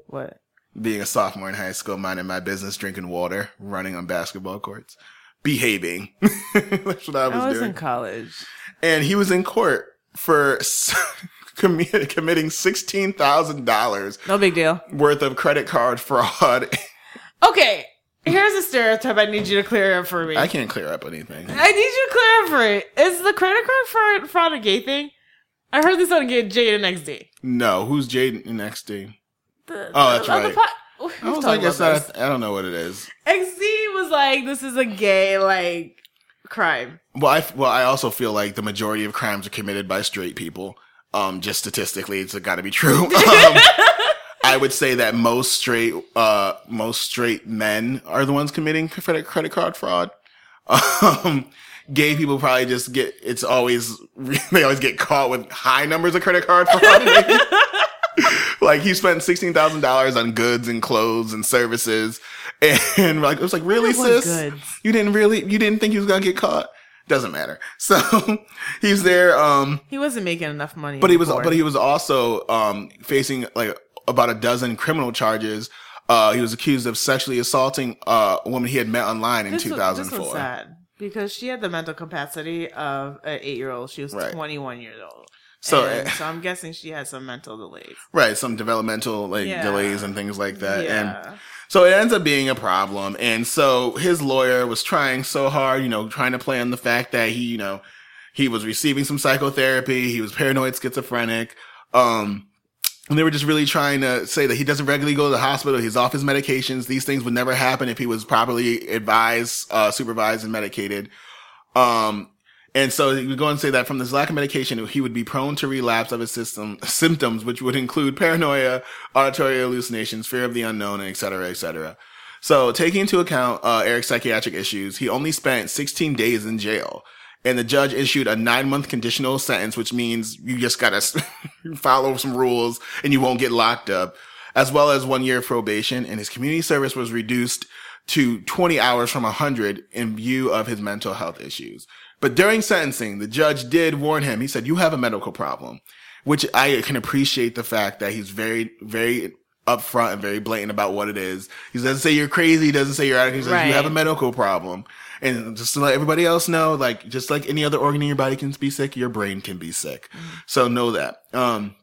what? Being a sophomore in high school, minding my business, drinking water, running on basketball courts, behaving. That's what I was, I was doing. in college. and he was in court for commi- committing sixteen thousand dollars No big deal. worth of credit card fraud. Okay, here's a stereotype I need you to clear up for me. I can't clear up anything. I need you to clear up for it. Is the credit card fraud, fraud a gay thing? I heard this on Get Jade and XD. No, who's Jaden in XD? The, Oh, that's the other right. po- I We've was like, it's about not. I don't know what it is. XD was like, this is a gay like crime. Well, I well, I also feel like the majority of crimes are committed by straight people. Um, just statistically, it's got to be true. um, I would say that most straight, uh, most straight men are the ones committing credit credit card fraud. Um, gay people probably just get. It's always they always get caught with high numbers of credit card fraud. like he spent sixteen thousand dollars on goods and clothes and services, and like it was like really, sis, goods? you didn't really, you didn't think he was gonna get caught. Doesn't matter. So he's there. Um, He wasn't making enough money. but he was, before. but he was also um facing like about a dozen criminal charges. Uh, he was accused of sexually assaulting uh, a woman he had met online in This was- 2004. This was sad because she had the mental capacity of an eight-year-old. She was Right. 21 years old. So, And uh, so I'm guessing she had some mental delays. right, some developmental like Yeah. delays and things like that, and. So it ends up being a problem. And so his lawyer was trying so hard, you know, trying to play on the fact that he, you know, he was receiving some psychotherapy. He was paranoid schizophrenic. Um, and they were just really trying to say that he doesn't regularly go to the hospital. He's off his medications. These things would never happen if he was properly advised, uh, supervised and medicated. Um, and so would go and say that from this lack of medication, he would be prone to relapse of his system symptoms, which would include paranoia, auditory hallucinations, fear of the unknown, and et cetera, et cetera. So taking into account uh, Eric's psychiatric issues, he only spent 16 days in jail. And the judge issued a nine month conditional sentence, which means you just gotta follow some rules and you won't get locked up, as well as one year of probation. And his community service was reduced to 20 hours from 100 in view of his mental health issues. But during sentencing, the judge did warn him. He said, you have a medical problem, which I can appreciate the fact that he's very, very upfront and very blatant about what it is. He doesn't say you're crazy. He doesn't say you're out of, he says Right. you have a medical problem. And just to let everybody else know, like, just like any other organ in your body can be sick, your brain can be sick. So know that. Um,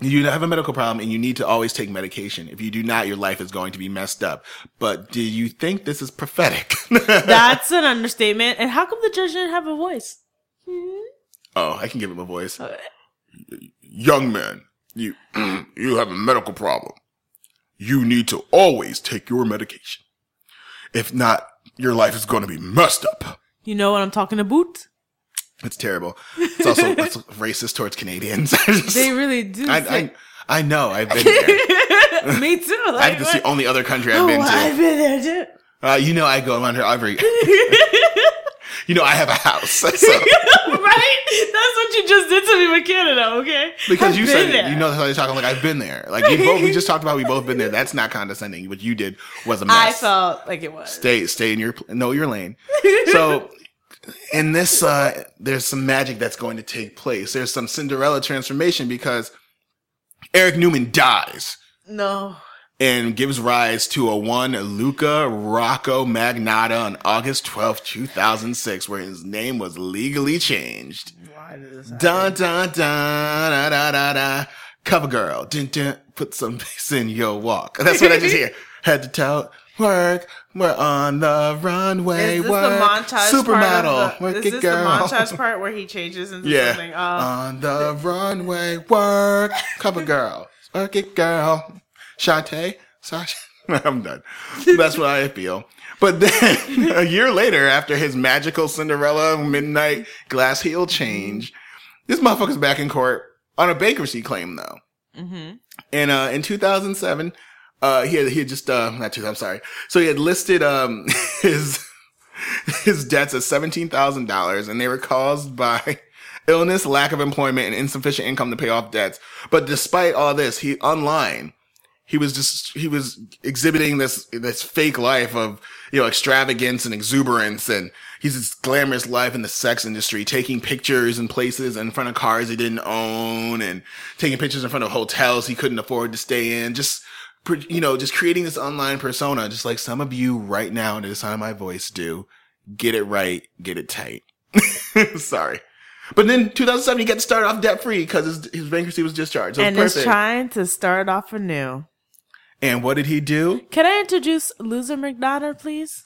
you have a medical problem and you need to always take medication. If you do not, your life is going to be messed up. But do you think this is prophetic? That's an understatement. And how come the judge didn't have a voice? oh, I can give him a voice. Uh, Young man, you, you have a medical problem. You need to always take your medication. If not, your life is going to be messed up. You know what I'm talking about? It's terrible. It's also it's racist towards Canadians. Just- They really do. I, say- I, I know. I've been there. Me too. I Like, think it's the only other country I've Oh, been I've to. been there too. Uh, you know, I go around here every. You know, I have a house. So, right? That's what you just did to me with Canada, okay? because I've you said it, there. you know that's how you're talking. Like I've been there. Like we both. We just talked about we both been there. That's not condescending. What you did was a mess. I felt like it was. stay stay in your know your lane. So in this uh there's some magic that's going to take place. There's some Cinderella transformation because Eric Newman dies No. And gives rise to a one Luka Rocco Magnotta on August twelfth, 2006 where his name was legally changed. Why did this? Dun dun dun da da da da. Cover girl. Dun, dun, put some bass in your walk. That's what I just hear. Head to toe. Work. We're on the runway. Is this work. the montage Supermodel. part? The, work is it, this girl. the montage part where he changes into yeah. something? Oh, on the runway. Work. Cover girl. Work it, girl. Shantae. Sasha. I'm done. That's what I feel. But then a year later, after his magical Cinderella midnight glass heel change, this motherfucker's back in court on a bankruptcy claim though. mm-hmm. And uh, in 2007, uh, he had he had just uh, not two. I'm sorry. So he had listed um his his debts as seventeen thousand dollars, and they were caused by illness, lack of employment, and insufficient income to pay off debts. But despite all this, he online he was just he was exhibiting this this fake life of you know extravagance and exuberance and he's this glamorous life in the sex industry taking pictures in places in front of cars he didn't own and taking pictures in front of hotels he couldn't afford to stay in. Just you know just creating this online persona just like some of you right now at the time my voice do. Get it right get it tight. Sorry. But then 2007 he got started off debt free because his, his bankruptcy was discharged. So and is trying to start off anew. And what did he do Can I introduce Loser McDonald, please?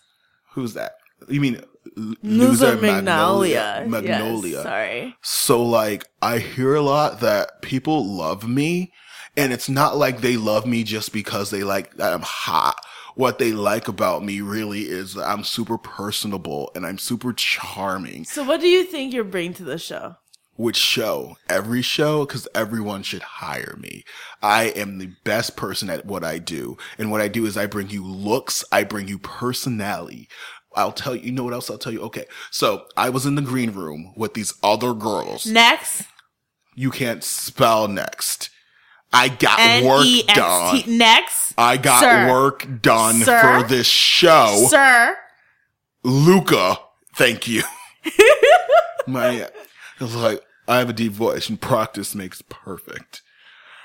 Who's that? You mean L- Loser Magnolia. Magnolia. Yes, sorry. So like I hear a lot that people love me and it's not like they love me just because they like that I'm hot. What they like about me really is that I'm super personable and I'm super charming. So, what do you think you're bringing to the show? Which show? Every show? Cause everyone should hire me. I am the best person at what I do. And what I do is I bring you looks. I bring you personality. I'll tell you, you know what else I'll tell you? Okay. So I was in the green room with these other girls. Next, You can't spell next. I got N work done. Next, I got Sir. work done Sir. for this show. sir. Luka, thank you. my, it was like, I have a deep voice and practice makes perfect.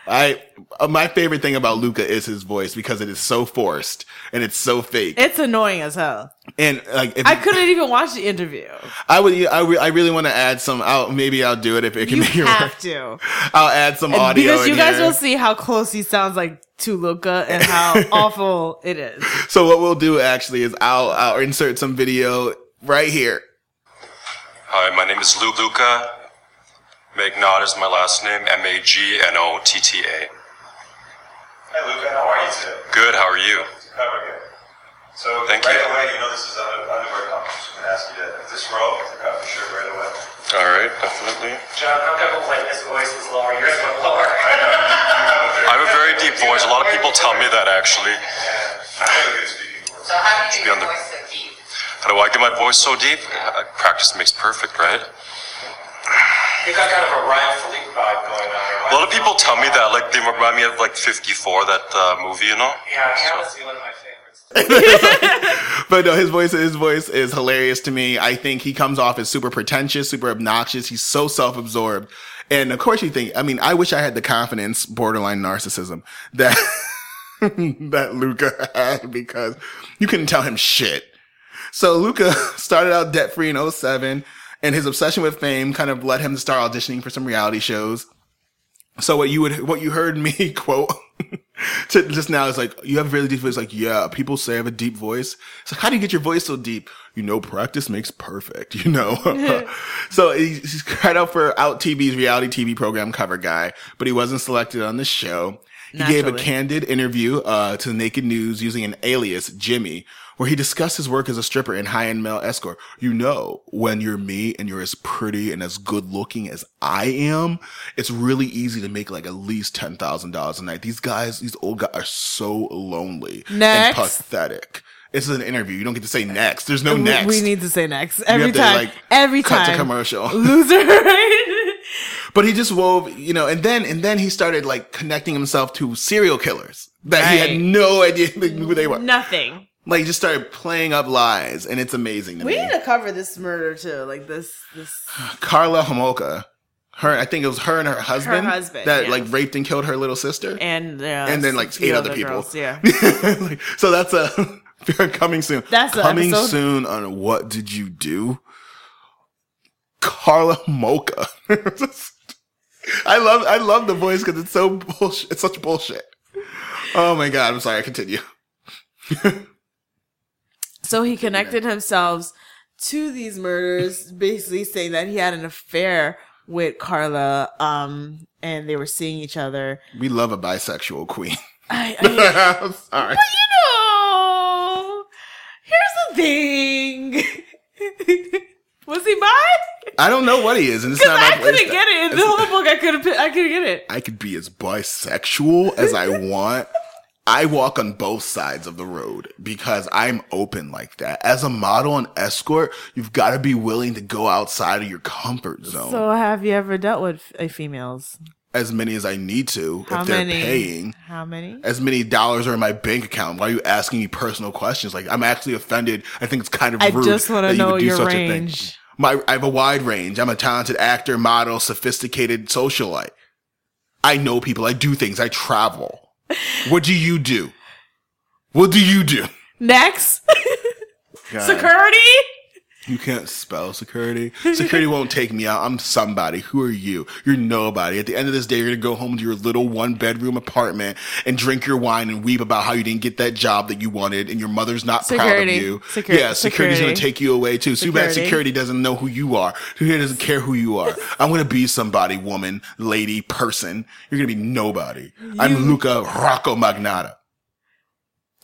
I, uh, my favorite thing about Luka is his voice because it is so forced and it's so fake. It's annoying as hell. and like, if I couldn't even watch the interview. I would, I, re- I really want to add some, I'll, maybe I'll do it if it can You make it have work. to. I'll add some And audio because you in guys here. will see how close he sounds like to Luka and how awful it is. So what we'll do actually is I'll, I'll insert some video right here. Hi, my name is Lou Luka. Magnot is my last name, M A G N O T T A. Hi Luka, how are you today? Good, how are you? How are you? So Thank right you. away, you know this is under, underwear competition. I'm gonna ask you to if this row, take off your shirt right away. Alright, definitely. John, how come like his voice was lower, yours went lower? I have a very deep voice. A lot of people tell me that actually. And I'm really good speaking voice. So how do you get on your voice so deep? How do I get my voice so deep? Uh, Practice makes perfect, right? You got kind of a Ryan Phillippe vibe going on. A lot of people tell me that, like, they remind me of, like, 54, that uh, movie, you know? Yeah, he happens to be one of my favorites. But no, his voice, his voice is hilarious to me. I think he comes off as super pretentious, super obnoxious. He's so self-absorbed. And of course you think, I mean, I wish I had the confidence, borderline narcissism that, that Luka had because you couldn't tell him shit. So Luka started out debt free in 07 and his obsession with fame kind of led him to start auditioning for some reality shows. So what you would, what you heard me quote to just now is like, you have a really deep voice. Like, yeah, people say I have a deep voice. It's like, how do you get your voice so deep? You know, practice makes perfect, you know? so he's tried out for Out TV's reality TV program cover guy, but he wasn't selected on the show. He gave a candid interview, uh, to the Naked News using an alias, Jimmy, where he discussed his work as a stripper and high-end male escort. You know, when you're me and you're as pretty and as good looking as I am, it's really easy to make like at least $10,000 a night. These guys, these old guys are so lonely Next. and pathetic. It's an interview. You don't get to say next. There's no We- next. We need to say next every have to, time. like, every cut time. to commercial. Loser. But he just wove, you know, and then and then he started like connecting himself to serial killers that he had no idea who they were. Nothing. Like he just started playing up lies, and it's amazing to We me. need to cover this murder too. Like this, this. Karla Homolka, her, I think it was her and her husband, her husband, that yeah. like raped and killed her little sister, And, uh, And then, like, eight other people. girls, yeah. Like, so that's a coming soon. That's coming soon on what did you do, Carla Mocha. I love I love the voice because it's so bullshit. It's such bullshit. Oh my god! I'm sorry. I continue. So he connected himself to these murders, basically saying that he had an affair with Karla, um, and they were seeing each other. We love a bisexual queen. I, I I'm sorry. But you know, here's the thing. Was he bi? I don't know what he is, and it's not I couldn't get it in the whole book. I couldn't. I couldn't get it. I could be as bisexual as I want. I walk on both sides of the road because I'm open like that. As a model and escort, you've got to be willing to go outside of your comfort zone. So, have you ever dealt with uh, females? as many as I need to How if they're many? paying. How many? As many dollars are in my bank account. Why are you asking me personal questions? Like I'm actually offended. I think it's kind of I rude. just want to know do your such a thing. range. My I have a wide range. I'm a talented actor, model, sophisticated socialite. I know people. I do things. I travel. What do you do? What do you do? Next, God. security. You can't spell security. Security won't take me out. I'm somebody. Who are you? You're nobody. At the end of this day, you're gonna go home to your little one bedroom apartment and drink your wine and weep about how you didn't get that job that you wanted and your mother's not proud of you. Secur- yeah, security's gonna take you away too. Too bad Security. security doesn't know who you are. Security doesn't care who you are. I'm gonna be somebody, woman, lady, person. You're gonna be nobody. I'm Luka Rocco Magnotta.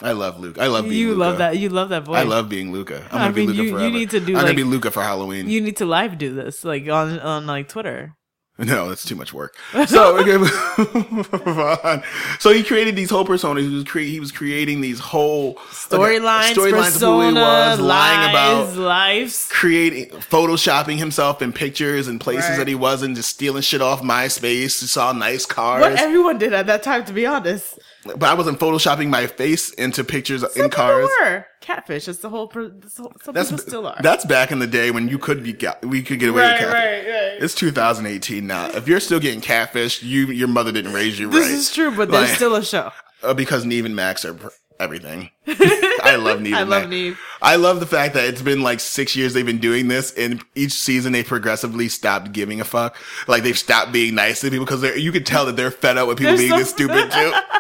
I love Luka. I love being You Luka. love that. You love that voice. I love being Luka. I'm I gonna be mean, Luka you- you need to do, I'm gonna be Luka for Halloween. You need to live do this, like on on like Twitter. no, that's too much work. So okay. So he created these whole personas. He was cre- he was creating these whole Storylines, storylines of who he was, lying about lives. creating photoshopping himself in pictures and places Right. that he wasn't, just stealing shit off MySpace. He saw nice cars, What everyone did at that time, to be honest. But I wasn't photoshopping my face into pictures Some in cars. were catfish. That's the whole. That's the whole- some That's people still are. that's back in the day when you could be we could get away right, with catfish. right, right. It's 2018 now. If you're still getting catfish, you your mother didn't raise you This right. is true, but there's still a show. Uh, because Nev and Max are pr- everything. I love Nev. I and love Max. Nev. I love the fact that it's been like six years they've been doing this, and each season they progressively stopped giving a fuck. Like they've stopped being nice to people because you can tell that they're fed up with people They're being so- this stupid too.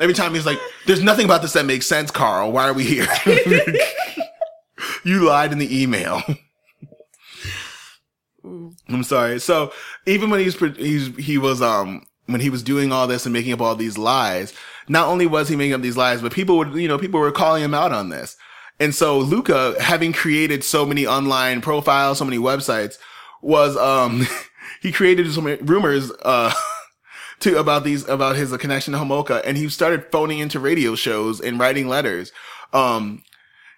Every time he's like, "There's nothing about this that makes sense, Carl. Why are we here? you lied in the email." I'm sorry. So even when he's, he's he was um when he was doing all this and making up all these lies, not only was he making up these lies, but people would you know people were calling him out on this. And so Luka, having created so many online profiles, so many websites, was um he created so many rumors uh to about these about his connection to Homolka, and he started phoning into radio shows and writing letters. Um,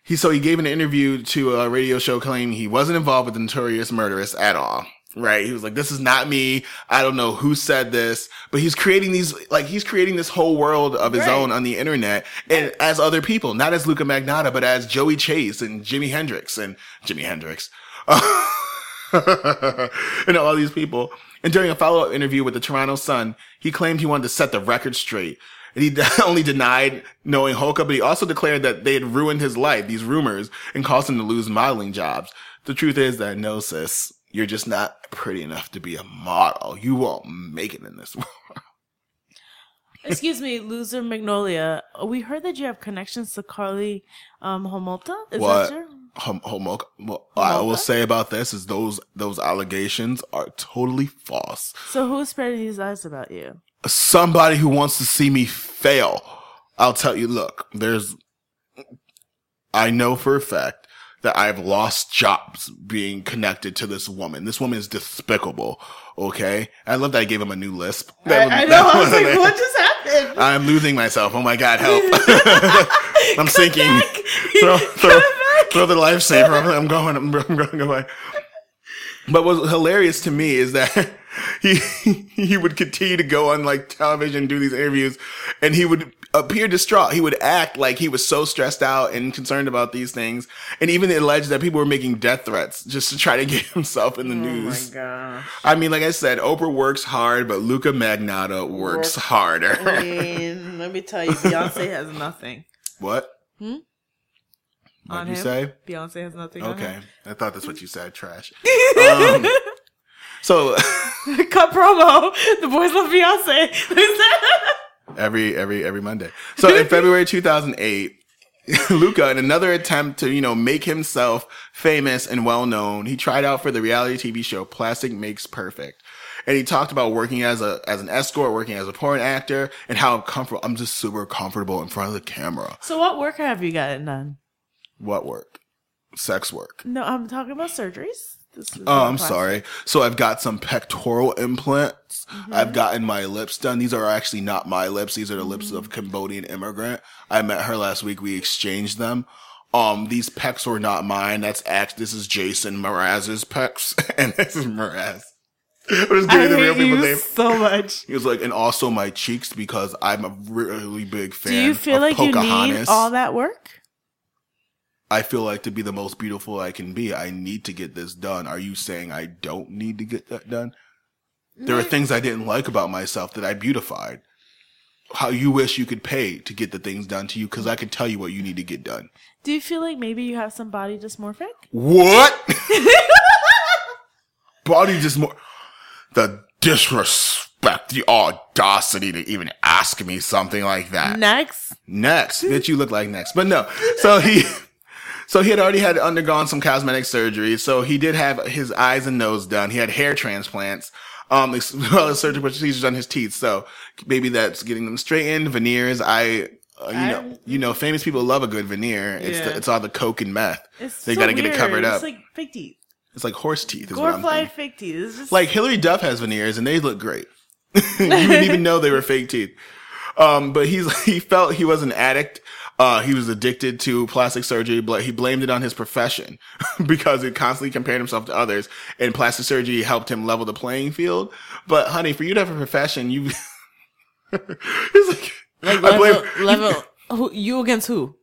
he so he gave an interview to a radio show claiming he wasn't involved with the notorious murderess at all. Right. He was like, this is not me. I don't know who said this, but he's creating these, like, he's creating this whole world of his Right. own on the internet and as other people, not as Luka Magnotta, but as Joey Chase and Jimi Hendrix and Jimi Hendrix. and all these people. And during a follow-up interview with the Toronto Sun, he claimed he wanted to set the record straight. And he not only denied knowing Hoka, but he also declared that they had ruined his life, these rumors, and caused him to lose modeling jobs. The truth is that no, sis, you're just not pretty enough to be a model. You won't make it in this world. Excuse me, loser Magnolia. We heard that you have connections to Carly um, Homolta. Is What? that true? What I will say about this is those those allegations are totally false. So who's spreading these lies about you? somebody who wants to see me fail. I'll tell you, look, there's, I know for a fact that I've lost jobs being connected to this woman. This woman is despicable. Okay. I love that I gave him a new lisp. That I, I was- know. that I was like, was- what just happened? I'm losing myself. Oh my God, help. I'm sinking. back. Throw, throw. Throw the lifesaver. I'm, I'm going, I'm, I'm going away. But what's hilarious to me is that he he would continue to go on like television and do these interviews and he would appear distraught. He would act like he was so stressed out and concerned about these things. And even alleged that people were making death threats just to try to get himself in the news. Oh gosh. I mean, like I said, Oprah works hard, but Luka Magnotta works harder. I mean, let me tell you, Beyonce has nothing what? Hmm? What'd you him. say? Beyonce has nothing Okay. I thought that's what you said, trash. Um, so Cut promo. The boys love Beyonce. every every every Monday. So in February 2008, Luka, in another attempt to you know make himself famous and well known, he tried out for the reality TV show Plastic Makes Perfect. And he talked about working as a as an escort, working as a porn actor, and how comfortable I'm just super comfortable in front of the camera. so what work have you gotten done? What work? Sex work. No, I'm talking about surgeries. This is Oh, I'm plastic. sorry. So I've got some pectoral implants. Mm-hmm. I've gotten my lips done. These are actually not my lips. These are the lips Mm-hmm. of Cambodian immigrant. I met her last week. We exchanged them. Um, these pecs were not mine. That's act. This is Jason Mraz's pecs, and this is Mraz. I'm just I giving the real people you name. so much. He was like, and also my cheeks because I'm a really big fan. Do you feel like you need all that work? I feel like to be the most beautiful I can be, I need to get this done. Are you saying I don't need to get that done? There are things I didn't like about myself that I beautified. How you wish you could pay to get the things done to you because I can tell you what you need to get done. Do you feel like maybe you have some body dysmorphic? What? Body more. The disrespect, the audacity to even ask me something like that. Next, Next, bitch, you look like next. But no. So he, so he had already had undergone some cosmetic surgery. So he did have his eyes and nose done. He had hair transplants. Um, as well as surgical procedures on his teeth. So maybe that's getting them straightened, veneers. I, uh, you know, you know, famous people love a good veneer. It's Yeah. the, it's all the coke and meth. it's they so got to get it covered up. It's like fake teeth, It's like horse teeth. Is what I'm glorified fake teeth. It's just Like Hilary Duff has veneers and they look great. you didn't even know they were fake teeth. Um, but he's he felt he was an addict. Uh, he was addicted to plastic surgery, but he blamed it on his profession because he constantly compared himself to others. And plastic surgery helped him level the playing field. But honey, for you to have a profession, you it's like, like level, blame- level who, you against who?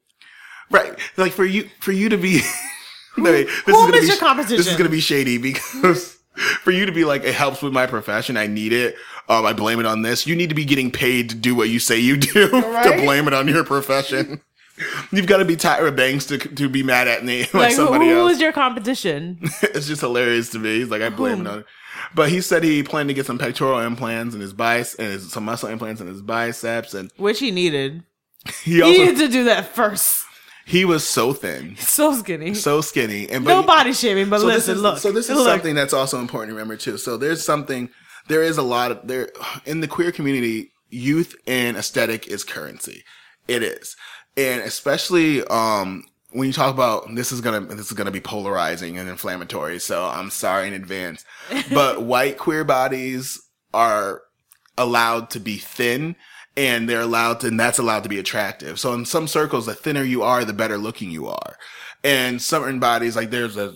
Right. Like for you, for you to be, Wait, this who gonna is be, your competition? This is gonna be shady because for you to be like, it helps with my profession. I need it. Um, I blame it on this. You need to be getting paid to do what you say you do to blame it on your profession. You've got to be Tyra Banks to to be mad at me like, Like somebody who else. is your competition? it's just hilarious to me. He's like, I blame it on it. But he said he planned to get some pectoral implants in his biceps and his, some muscle implants in his biceps, and Which he needed. he He needed to do that first. He was so thin, So skinny. so skinny, and no body shaming, but so listen, this is, look. So this is look. something that's also important to remember too. So there's something, there is a lot of there in the queer community. Youth and aesthetic is currency. It is, and especially um when you talk about this is gonna this is gonna be polarizing and inflammatory. So I'm sorry in advance, but white queer bodies are allowed to be thin and they're allowed to, and that's allowed to be attractive. So in some circles, the thinner you are, the better looking you are. And certain bodies, like there's a,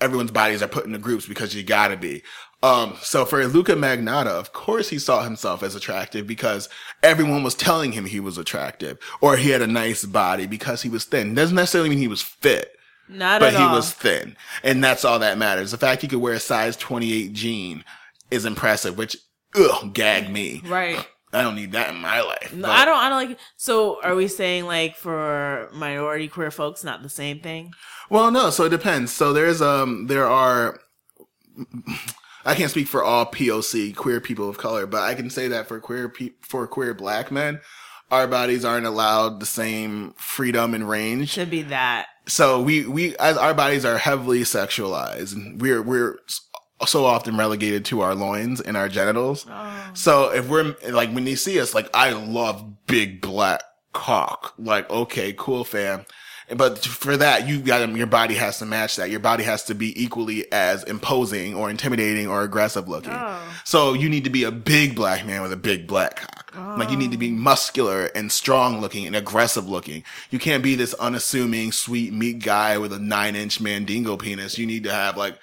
everyone's bodies are put into groups because you gotta be. Um, so for Luka Magnotta, of course he saw himself as attractive because everyone was telling him he was attractive or he had a nice body because he was thin. Doesn't necessarily mean he was fit Not at all. but he all. was thin, and that's all that matters. The fact he could wear a size 28 jean is impressive, which ugh, gag me. right. I don't need that in my life. No, I don't. I don't like. So, are we saying like for minority queer folks, not the same thing? Well, no. So it depends. So there's um there are. I can't speak for all POC queer people of color, but I can say that for queer pe- for queer black men, our bodies aren't allowed the same freedom and range. Should be that. so we we as our bodies are heavily sexualized and we're we're so often relegated to our loins and our genitals. Oh. So if we're like when you see us like i love big black cock. Like okay cool fam. But for that you got your body has to match that. Your body has to be equally as imposing or intimidating or aggressive looking. Oh. So you need to be a big black man with a big black cock. Like you need to be oh. muscular and strong looking and aggressive looking. You can't be this unassuming, sweet meat guy with a nine inch mandingo penis. You need to have like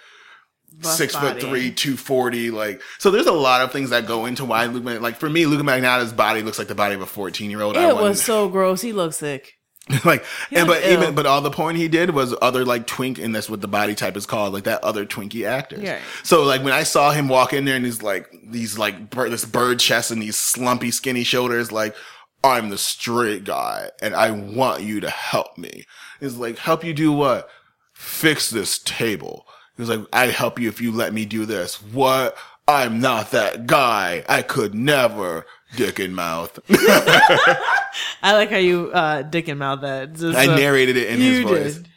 Buff six body. foot three, two forty. Like so, there's a lot of things that go into why Luke. Like for me, Luka Magnotta's body looks like the body of a fourteen year old. It was so gross. He looked sick. like, and was but even but all the porn he did was other like twink, and that's what the body type is called, like that other twinky actors. Yeah. So like when I saw him walk in there and he's like these like bird, this bird chest and these slumpy skinny shoulders, like I'm the straight guy and I want you to help me. He's like, help you do what? Fix this table. He was like, I help you if you let me do this. What? I'm not that guy. I could never dick in mouth. I like how you uh, dick and mouth that. Just, I narrated it in his voice. did.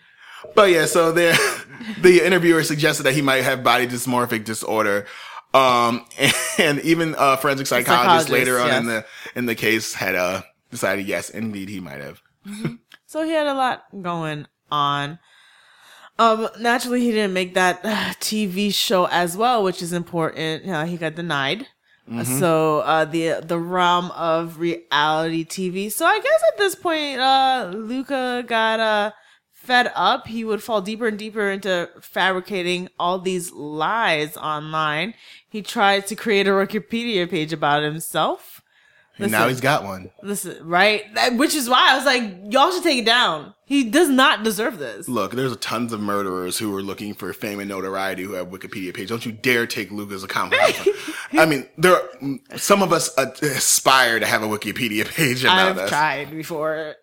But yeah, so there, the interviewer suggested that he might have body dysmorphic disorder. Um, and even uh, forensic psychologist Psychologist, later on yes. in the in the case had uh decided yes, indeed he might have. So he had a lot going on. Um, naturally, he didn't make that uh, TV show as well, which is important. Uh, he got denied. Mm-hmm. So uh, the the realm of reality TV. So I guess at this point, uh, Luka got uh, fed up, he would fall deeper and deeper into fabricating all these lies online. He tried to create a Wikipedia page about himself. And now he's got one. Listen, right? That- Which is why I was like, y'all should take it down. He does not deserve this. Look, there's tons of murderers who are looking for fame and notoriety who have Wikipedia page. Don't you dare take Luka's account. I mean, there are, some of us aspire to have a Wikipedia page about I've us. tried before.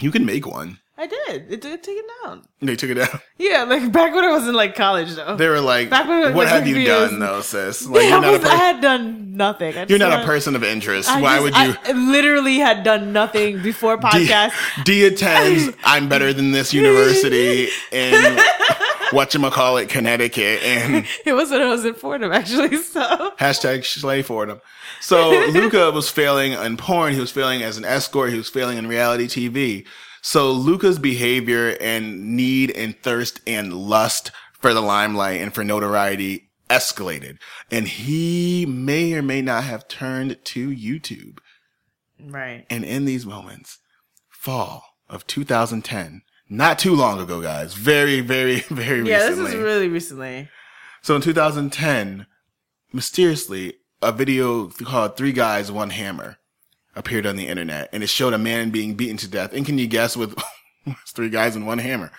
You can make one. I did. It did take it down. They took it down. Yeah, like back when I was in like college though. They were like, Back when, "What like, have you done, though, sis? Like, Yeah, I, was- I had done nothing. I you're not a person of interest. I Why just- would you?" I literally had done nothing before podcast. D attends. I'm better than this university in whatchamacallit, Connecticut, and it was when I was in Fordham actually. So Hashtag slay for them. So Luka was failing in porn. He was failing as an escort. He was failing in reality TV. So Luka's behavior and need and thirst and lust for the limelight and for notoriety escalated. And he may or may not have turned to YouTube. right. And in these moments, fall of 2010, not too long ago, guys, very, very, very recently. Yeah, recently. this is really recently. So in 2010, mysteriously, a video called Three Guys, One Hammer appeared on the internet and it showed a man being beaten to death. And can you guess with three guys and one hammer?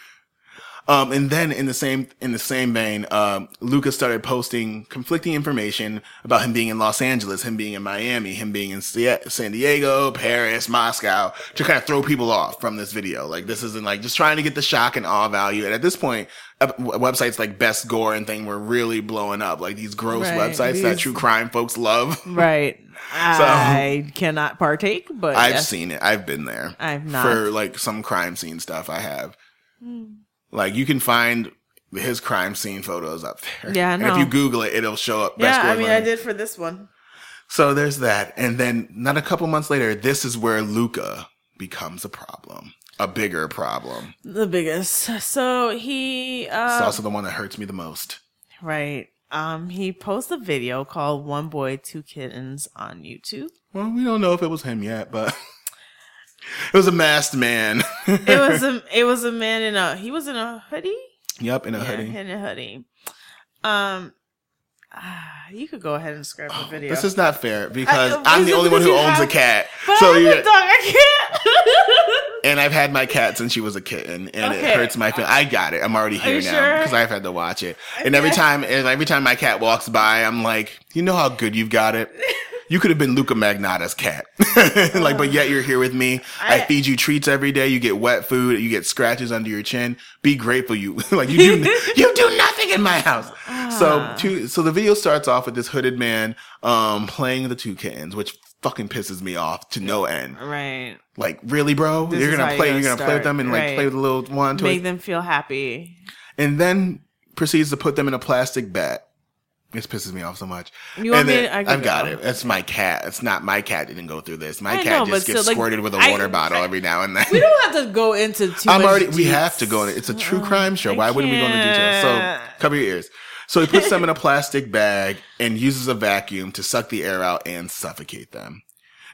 Um, and then in the same, in the same vein, um, Lucas started posting conflicting information about him being in Los Angeles, him being in Miami, him being in San Diego, Paris, Moscow to kind of throw people off from this video. Like this isn't like just trying to get the shock and awe value. And at this point, uh, websites like Best Gore and thing were really blowing up. Like these gross Right, websites that true crime folks love. Right. so, I cannot partake, but I've yes. seen it. I've been there. I've not. For like some crime scene stuff I have. Like you can find his crime scene photos up there. Yeah, I And if you Google it, it'll show up. Yeah, I mean, Learning. I did for this one. So there's that. And then not a couple months later, this is where Luka becomes a problem. A bigger problem. The biggest. So he, It's uh, also the one that hurts me the most. right. Um, he posts a video called "One Boy, Two Kittens" on YouTube. Well, we don't know if it was him yet, but it was a masked man. It was a, it was a man in a, he was in a hoodie. yep, in a Yeah, hoodie. in a hoodie. Um, ah, you could go ahead and scrap the video. This is not fair because I- I'm the only one who owns a cat. but so I have you a dog. I can't. and I've had my cat since she was a kitten, and it hurts my feelings. I got it. I'm already here now sure? because I've had to watch it. And every time, and every time my cat walks by, I'm like, you know how good you've got it. You could have been Luka Magnotta's cat, like, but yet you're here with me. I, I- feed you treats every day. You get wet food. You get scratches under your chin. Be grateful. You like you do. you do nothing in my house. So, Ah. two, so the video starts off with this hooded man, um, playing the two kittens, which fucking pisses me off to no end. right. Like, really, bro? This you're gonna play. you're You're gonna play with them and like play with the little one, to Make them feel happy. and then proceeds to put them in a plastic bat. This pisses me off so much. You want and me to- I I've got go. it. It's my cat. It's not my cat. Didn't go through this. My I cat know, just gets still, like, squirted with a water bottle I- every now and then. We don't have to go into too I'm already. We have to go. in It's a true crime show. Why wouldn't we go into details? So cover your ears. So he puts them in a plastic bag and uses a vacuum to suck the air out and suffocate them.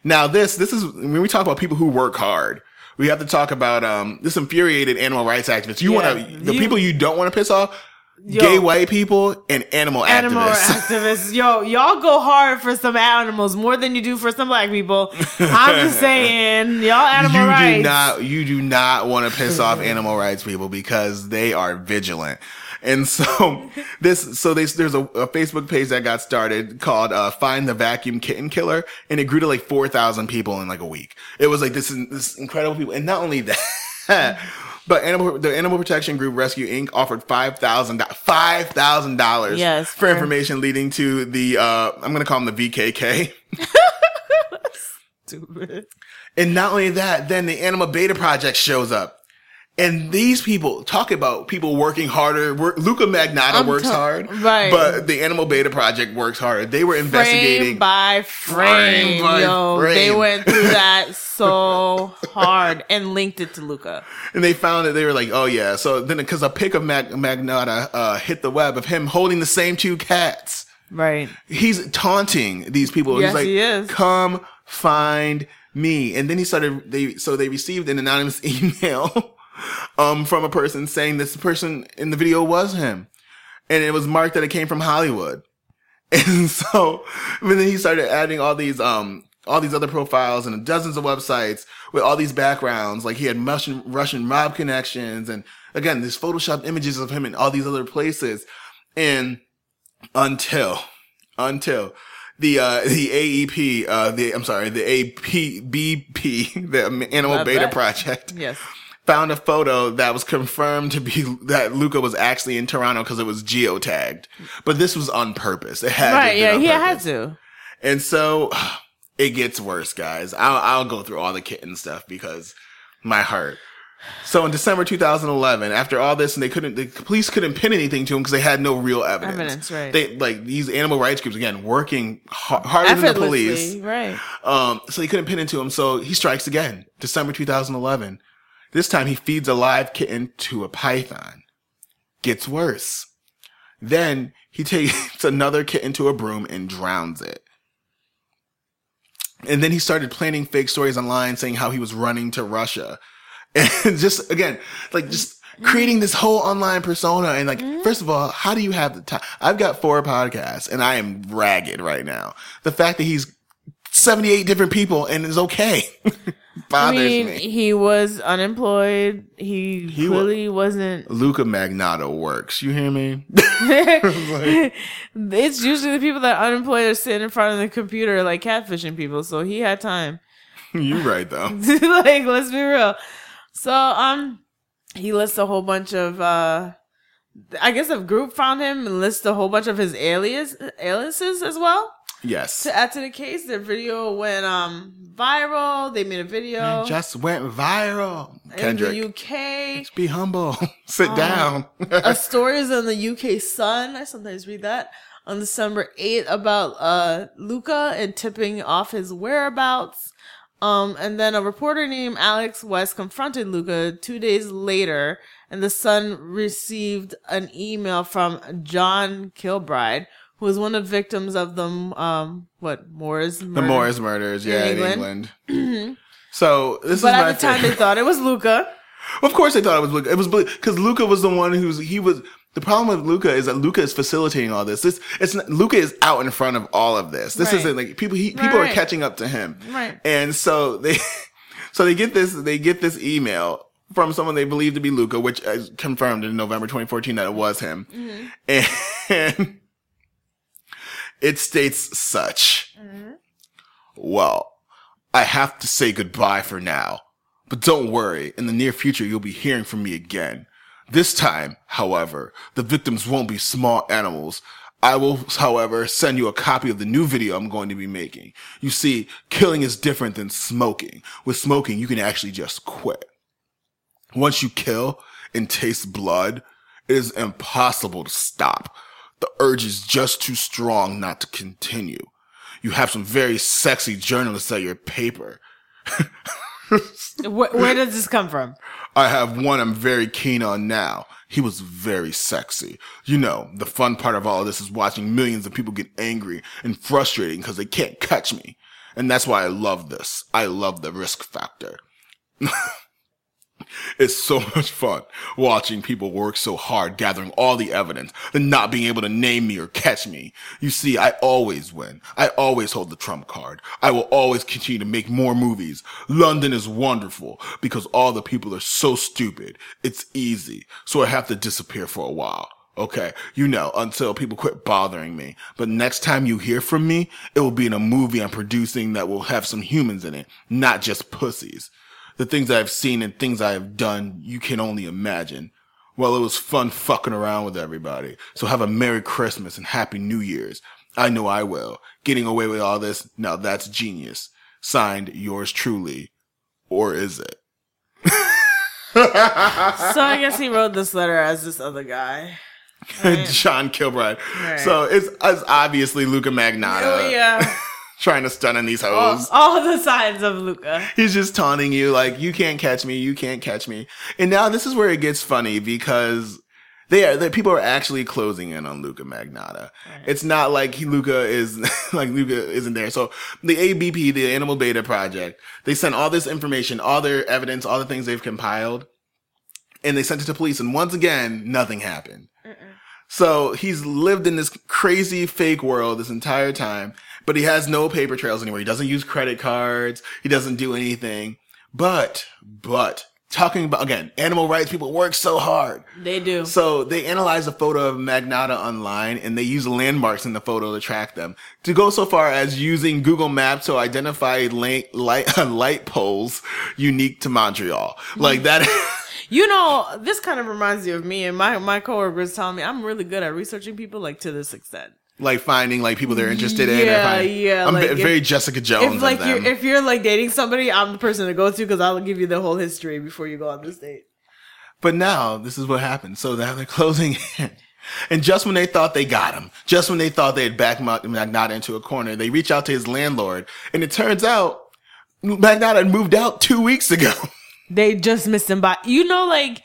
Now this this is when we talk about people who work hard. We have to talk about um this infuriated animal rights activists. You Yeah, want to the you- people you don't want to piss off. Yo. gay white people and animal, Animal activists. activists, yo, y'all go hard for some animals more than you do for some black people. I'm just saying, y'all animal you rights. do not you do not want to piss off animal rights people because they are vigilant and so this so there's there's a, a facebook page that got started called uh, find the vacuum kitten killer and it grew to like 4000 people in like a week it was like this this incredible people and not only that But animal, the Animal Protection Group Rescue Inc. offered five thousand five thousand dollars Yes, for for- information leading to the uh, I'm going to call them the VKK. Stupid. And not only that, then the Animal Beta Project shows up. And these people talk about people working harder. Work, Luka Magnotta I'm works ta- hard, right. But the Animal Beta Project works harder. They were investigating. frame by frame, Frame by yo. frame. They went through that so hard and linked it to Luka. and they found that they were like, oh yeah. So then, because a pic of Mag- Magnotta uh, hit the web of him holding the same two cats. Right. He's taunting these people. Yes, He's like, he is. come find me. And then he started, they, so they received an anonymous email um, from a person saying this person in the video was him. And it was marked that it came from Hollywood. And so, and then he started adding all these, um, all these other profiles and dozens of websites with all these backgrounds. Like he had Russian, Russian mob connections and again, these Photoshop images of him in all these other places. And until, until the, uh, the AEP, uh, the, I'm sorry, the APBP, the Animal Beta. Project Yes. Found a photo that was confirmed to be that Luka was actually in Toronto because it was geotagged. But this was on purpose. It had to Right. Yeah. He had to. And so it gets worse, guys. I'll, I'll go through all the kitten stuff because my heart. So in December 2011, after all this, and they couldn't, the police couldn't pin anything to him because they had no real evidence. Evidence, right. They like these animal rights groups again working har- harder than the police. Right. Um, so he couldn't pin into him. So he strikes again, December 2011. This time he feeds a live kitten to a python. Gets worse. Then he takes another kitten to a broom and drowns it. And then he started planning fake stories online saying how he was running to Russia. And just again, like just creating this whole online persona. And like, mm-hmm. first of all, how do you have the time? I've got four podcasts and I am ragged right now. The fact that he's 78 different people and is okay I mean, me. he was unemployed. He, He wa- clearly wasn't. Luka Magnotta works. You hear me? it's usually the people that are unemployed are sitting in front of the computer like catfishing people. So he had time. You're right though. like, let's be real. So, um, he lists a whole bunch of, uh, I guess a group found him and lists a whole bunch of his alias, aliases as well. Yes. To add to the case, their video went, um, viral. They made a video Just went viral. in Kendrick. the UK. Just be humble. Sit down. a story is in the UK Sun. I sometimes read that on December 8th about uh Luka and tipping off his whereabouts. Um, and then a reporter named Alex West confronted Luka two days later, and the Sun received an email from John Kilbride, who was one of the victims of the um what Moors the murder. Morris murders, yeah, in England. England. so this But is at the time, favorite. they thought it was Luka. Of course, they thought it was Luka. It was because Luka was the one who's he was. The problem with Luka is that Luka is facilitating all this. This it's not, Luka is out in front of all of this. This Right. isn't like people. He, people are catching up to him, Right. And so they, so they get this. They get this email from someone they believe to be Luka, which is confirmed in November 2014 that it was him, and it states such. Mm-hmm. Well, I have to say goodbye for now. But don't worry, in the near future, you'll be hearing from me again. This time, however, the victims won't be small animals. I will, however, send you a copy of the new video I'm going to be making. You see, killing is different than smoking. With smoking, you can actually just quit. Once you kill and taste blood, it is impossible to stop. The urge is just too strong not to continue. You have some very sexy journalists at your paper. Where, where does this come from? I have one I'm very keen on now. He was very sexy. You know, the fun part of all of this is watching millions of people get angry and frustrating because they can't catch me. And that's why I love this. I love the risk factor. It's so much fun watching people work so hard gathering all the evidence and not being able to name me or catch me. You see, I always win. I always hold the trump card. I will always continue to make more movies. London is wonderful because all the people are so stupid. It's easy. So I have to disappear for a while. Okay. You know, until people quit bothering me. But next time you hear from me, it will be in a movie I'm producing that will have some humans in it, not just pussies. The things I've seen and things I have done, you can only imagine. Well, it was fun fucking around with everybody. So have a Merry Christmas and Happy New Year's. I know I will. Getting away with all this, now that's genius. Signed, yours truly. Or is it? So I guess he wrote this letter as this other guy. John Kilbride. Right. So it's, it's obviously Luka Magnotta Oh yeah, trying to stun in these all, hoes. all the signs of Luka. He's just taunting you like, you can't catch me, you can't catch me. And now this is where it gets funny because they are, that people are actually closing in on Luka Magnotta. It's not like Luka is, like Luka isn't there. So the ABP, the Animal Beta Project, they sent all this information, all their evidence, all the things they've compiled. and they sent it to police. And once again, nothing happened. So he's lived in this crazy fake world this entire time, but he has no paper trails anymore. He doesn't use credit cards. He doesn't do anything. But, but talking about again, animal rights people work so hard. They do. So they analyze a photo of Magnotta online and they use landmarks in the photo to track them. To go so far as using Google Maps to identify light, light, light poles unique to Montreal. Like that. You know, this kind of reminds you of me and my my coworkers telling me I'm really good at researching people like to this extent. Like finding like people they're interested in. or Yeah, yeah, I'm like, ve- if- very Jessica Jones. If like them. if you're like dating somebody, I'm the person to go to because I'll give you the whole history before you go on this date. But now this is what happened. So now they're closing in. And just when they thought they got him, just when they thought they had backed Ma- Magnotta into a corner, they reach out to his landlord. And it turns out Magnotta had moved out two weeks ago. They just missed him by you know like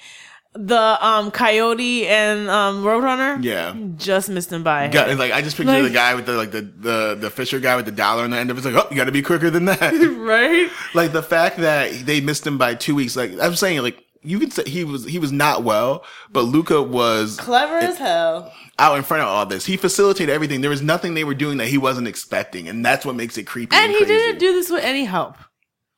the um coyote and um roadrunner. Yeah. just missed him by. Got, like I just picture Like- the guy with the like the, the the Fisher guy with the dollar on the end of it. It's like, oh, you got to be quicker than that. right. like the fact that they missed him by two weeks. Like I'm saying, like you could say he was he was not well, but Luka was Clever as hell. out in front of all this. He facilitated everything. There was nothing they were doing that he wasn't expecting, and that's what makes it creepy. And And, he didn't do this with any help.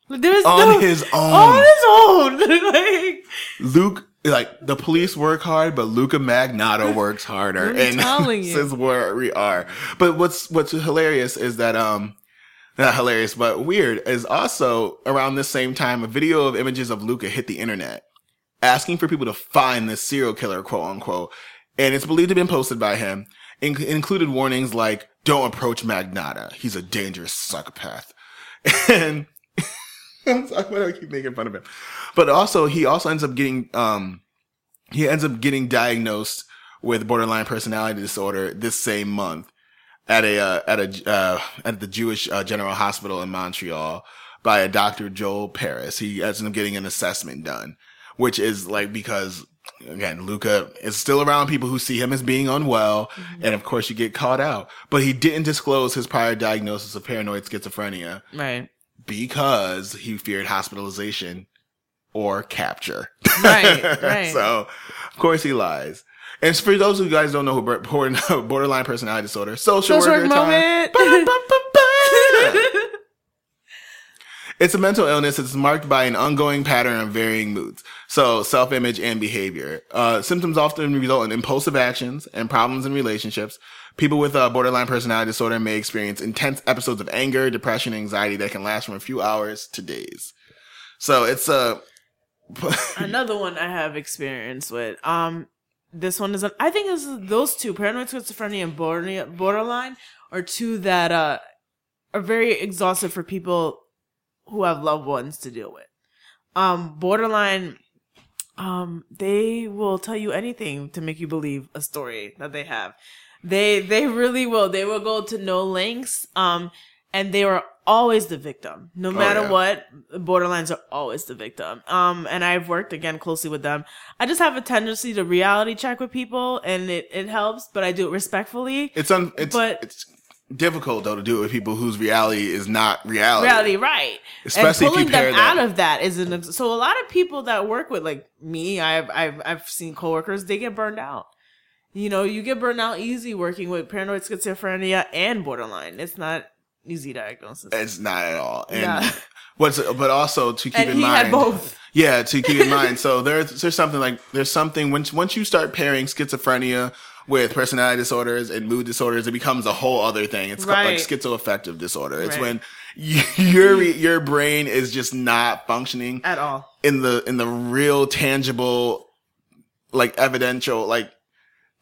There was On no, his own. On his own. like, Luke. Like the police work hard, but Luka Magnotta works harder, and this is where we are. But what's what's hilarious is that um, not hilarious, but weird is also around this same time a video of images of Luka hit the internet, asking for people to find this serial killer, quote unquote, and it's believed to have been posted by him. In- included warnings like "Don't approach Magnotta; he's a dangerous psychopath," and why do I keep making fun of him? But also, he also ends up getting, um, he ends up getting diagnosed with borderline personality disorder this same month at a, uh, at a, uh, at the Jewish uh, General Hospital in Montreal by a Dr. Joel Paris. He ends up getting an assessment done, which is like because again, Luka is still around people who see him as being unwell. And of course you get caught out, but he didn't disclose his prior diagnosis of paranoid schizophrenia right. Because he feared hospitalization or capture. Right, right. so, of course, he lies. And for those of you guys who don't know who borderline personality disorder, social, Social worker work time. It's a mental illness. It's marked by an ongoing pattern of varying moods. So self-image and behavior. Uh, symptoms often result in impulsive actions and problems in relationships. People with uh, borderline personality disorder may experience intense episodes of anger, depression, anxiety that can last from a few hours to days. So it's a, Another one I have experience with. Um, this one is. I think is those two, paranoid schizophrenia and border- borderline, are two that uh are very exhaustive for people who have loved ones to deal with. Um, borderline, um, they will tell you anything to make you believe a story that they have. They they really will. They will go to no lengths. Um, and they are always the victim, no matter yeah. what. Borderlines are always the victim. Um, and I've worked again closely with them. I just have a tendency to reality check with people, and it it helps, but I do it respectfully. it's un, it's, But- it's difficult though to do it with people whose reality is not reality. reality, right? Especially and pulling them out of that is an so a lot of people that work with like me, I've I've I've seen coworkers they get burned out. You know, you get burned out easy working with paranoid schizophrenia and borderline. It's not easy diagnosis. It's not at all. And Yeah. what's, but also to keep And in he mind. had both. Yeah, to keep in mind. So there's there's something like there's something once once you start pairing schizophrenia with personality disorders and mood disorders, it becomes a whole other thing. It's called like schizoaffective disorder. It's Right. when your your brain is just not functioning At all. in the in the real tangible, like evidential like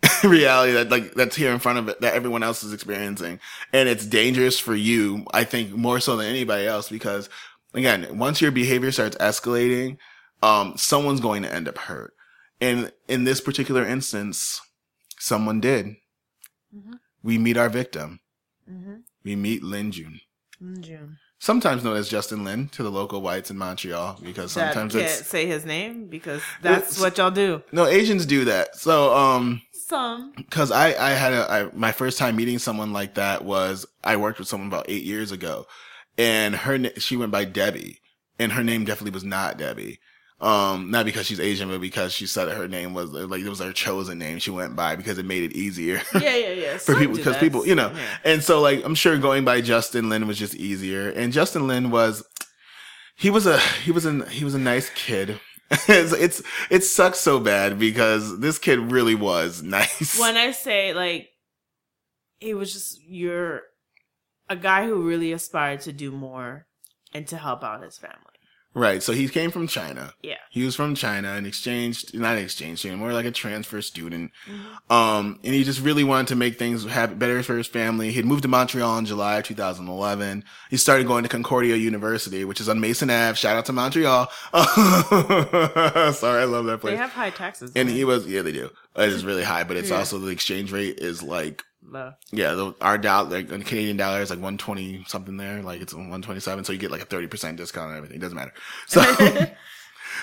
reality that like that's here in front of it that everyone else is experiencing. And it's dangerous for you i think more so than anybody else because again once your behavior starts escalating um someone's going to end up hurt. And in this particular instance someone did. We meet our victim. We meet lin jun In June. sometimes known as justin lin to the local whites in montreal because That sometimes can't it's say his name because that's what y'all do. no asians do that. So um Some. because I, I had a, I, my first time meeting someone like that was I worked with someone about eight years ago and her, she went by Debbie and her name definitely was not Debbie. Um, not because she's Asian, but because she said her name was like it was her chosen name she went by because it made it easier. Yeah, yeah, yeah. for people because people you know Yeah. and so like i'm sure going by justin lin was just easier and justin lin was he was a he was a he was a nice kid it's, it's it sucks so bad because this kid really was nice when I say like he was just you're a guy who really aspired to do more and to help out his family. Right so he came from china Yeah. he was from china and exchanged not an exchange student more like a transfer student Mm-hmm. um and he just really wanted to make things happen better for his family he'd moved to montreal in july of 2011 he started going to concordia university which is on Maisonneuve shout out to montreal sorry i love that place They have high taxes. and he was yeah they do it is really high but it's Yeah. also the exchange rate is like? Low. yeah the, our dollar like the canadian dollar is like 120 something there like it's 127 so you get like a 30% discount on everything it doesn't matter so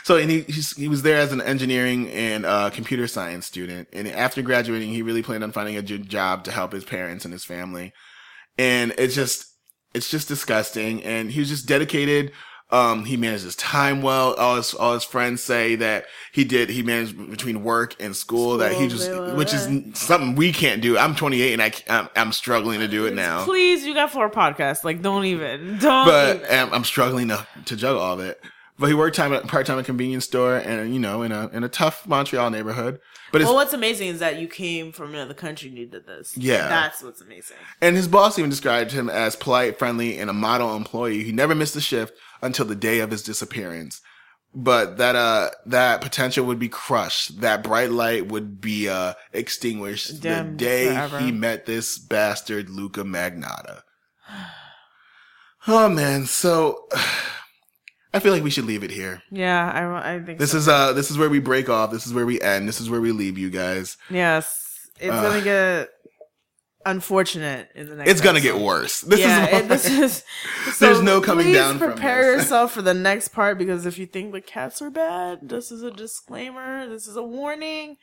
so and he he's, he was there as an engineering and uh, computer science student and after graduating he really planned on finding a job to help his parents and his family and it's just it's just disgusting and he was just dedicated um he manages his time well all his all his friends say that he did he managed between work and school, that he just blah, blah, which is something we can't do i'm 28 and i i'm, I'm struggling to do it now Please, you got four podcasts. Like, don't even. Don't. but even. um, I'm struggling to, to juggle all of it. But he worked time at part time at a convenience store and you know in a in a tough Montreal neighborhood. But well, what's amazing is that you came from another country and you did this. Yeah. That's what's amazing. and his boss even described him as polite, friendly, and a model employee. He never missed a shift until the day of his disappearance. But that uh that potential would be crushed. That bright light would be uh extinguished the day forever. he met this bastard Luka Magnotta. Oh man, so I feel like we should leave it here. Yeah, I, I think This so. is uh this is where we break off. This is where we end. This is where we leave you guys. Yes. It's Uh, gonna get unfortunate in the next It's gonna get worse. This yeah, is it- this is. There's no coming down from Prepare yourself for the next part because if you think the cats are bad, this is a disclaimer. This is a warning.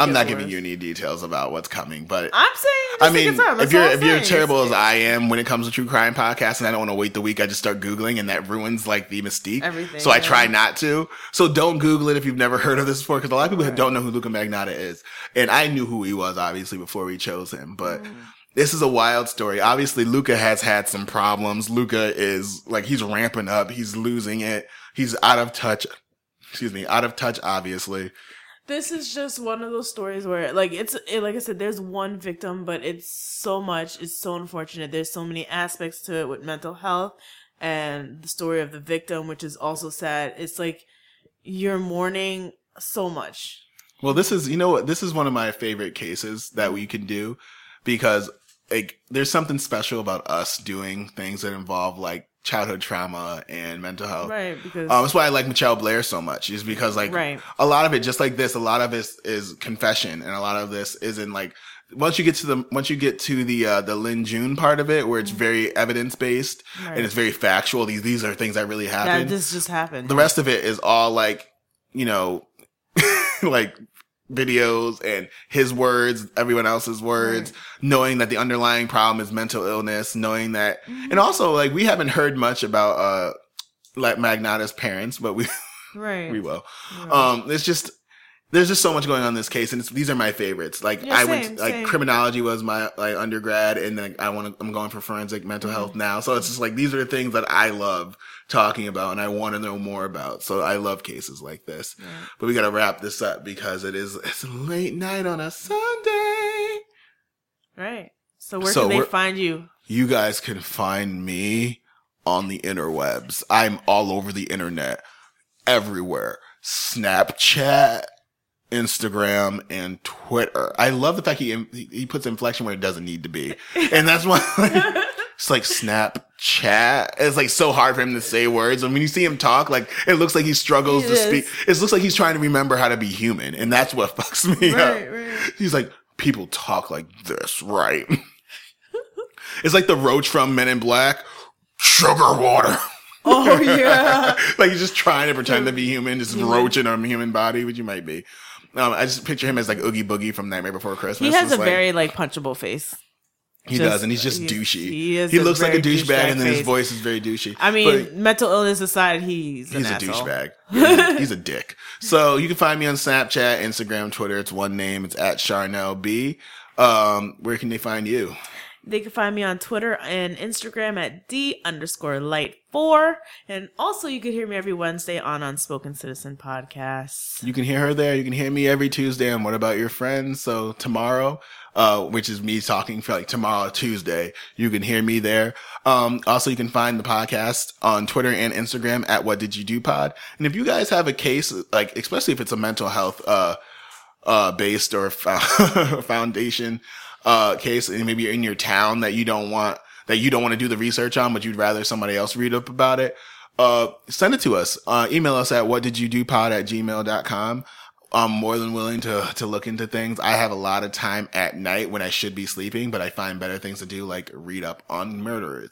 I'm not giving you any details about what's coming, but I'm saying. Just I mean, if you're if you're terrible as I am when it comes to true crime podcasts, and I don't want to wait the week, I just start googling, and that ruins like the mystique. Everything, So I try not to. So don't Google it if you've never heard of this before, because a lot of people don't know who Luka Magnotta is, and I knew who he was obviously before we chose him, but. Mm. This is a wild story. Obviously, Luka has had some problems. Luka is like he's ramping up. He's losing it. He's out of touch. Excuse me, out of touch. Obviously, this is just one of those stories where like it's it, like i said there's one victim but it's so much it's so unfortunate. There's so many aspects to it with mental health and the story of the victim which is also sad. It's like you're mourning so much. Well, this is, you know what? This is one of my favorite cases that we can do because like there's something special about us doing things that involve like childhood trauma and mental health. right because Um, that's why I like Michelle Blair so much is because like Right. a lot of it, just like this, a lot of this is confession and a lot of this isn't like, once you get to the, once you get to the, uh, the Lin Jun part of it where it's very evidence based Mm-hmm. Right. and it's very factual. These, these are things that really happened this just happened the rest of it is all like you know like videos and his words everyone else's words knowing that the underlying problem is mental illness knowing that and also like we haven't heard much about uh like magnotta's parents but we right. we will. Um it's just there's just so much going on in this case and it's, these are my favorites. Like Yeah, i went like same. criminology was my like undergrad and then i want to i'm going for forensic mental Mm-hmm. health now. So it's just like these are the things that i love talking about and i want to know more about. So i love cases like this. But we got to wrap this up because it is it's late night on a sunday. Right. So where So can they find you? You guys can find me on the interwebs. I'm all over the internet, everywhere. Snapchat, Instagram, and Twitter. I love the fact he he puts inflection where it doesn't need to be, and that's why it's like Snapchat. It's like so hard for him to say words, and when you see him talk, like it looks like he struggles It to is. speak. It looks like he's trying to remember how to be human, and that's what fucks me Right, up. right. He's like, people talk like this, right? it's like the roach from Men in Black. Sugar water. oh yeah like he's just trying to pretend to be human, just roach in a human body, which you might be. Um, I just picture him as like Oogie Boogie from Nightmare Before Christmas. he has It's a like- very like punchable face He Just- does, and he's just he's- douchey. he is He looks like a douchebag, douchebag and then his voice is very douchey. I mean, But- mental illness aside, he's He's a douchebag. He's, he's a dick. So you can find me on Snapchat, Instagram, Twitter. It's one name. It's at Charnel B. Um, where can they find you? They can find me on Twitter and Instagram at D underscore light four. And also you can hear me every Wednesday on Unspoken Citizen Podcast. You can hear her there. You can hear me every Tuesday. And what about your friends? So tomorrow, uh, which is me talking for like tomorrow, Tuesday, you can hear me there. Um, also you can find the podcast on Twitter and Instagram at What Did You Do Pod. And if you guys have a case, like, especially if it's a mental health, uh, uh, based or fo- foundation, uh, case, and maybe you're in your town that you don't want, that you don't want to do the research on, but you'd rather somebody else read up about it, uh, send it to us. Uh, email us at what did you do pod at gmail.com. I'm more than willing to, to look into things. I have a lot of time at night when I should be sleeping, but I find better things to do, like read up on murderers.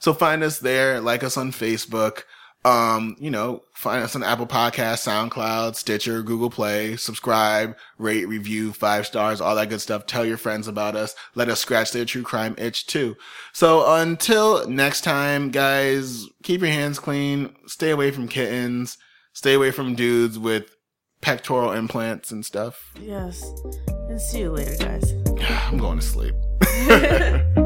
So find us there, like us on Facebook. Um, you know, find us on Apple Podcasts, SoundCloud, Stitcher, Google Play, subscribe, rate, review, five stars, all that good stuff. Tell your friends about us. Let us scratch their true crime itch too. So until next time, guys, keep your hands clean, stay away from kittens, stay away from dudes with pectoral implants and stuff. Yes. And see you later, guys. I'm going to sleep.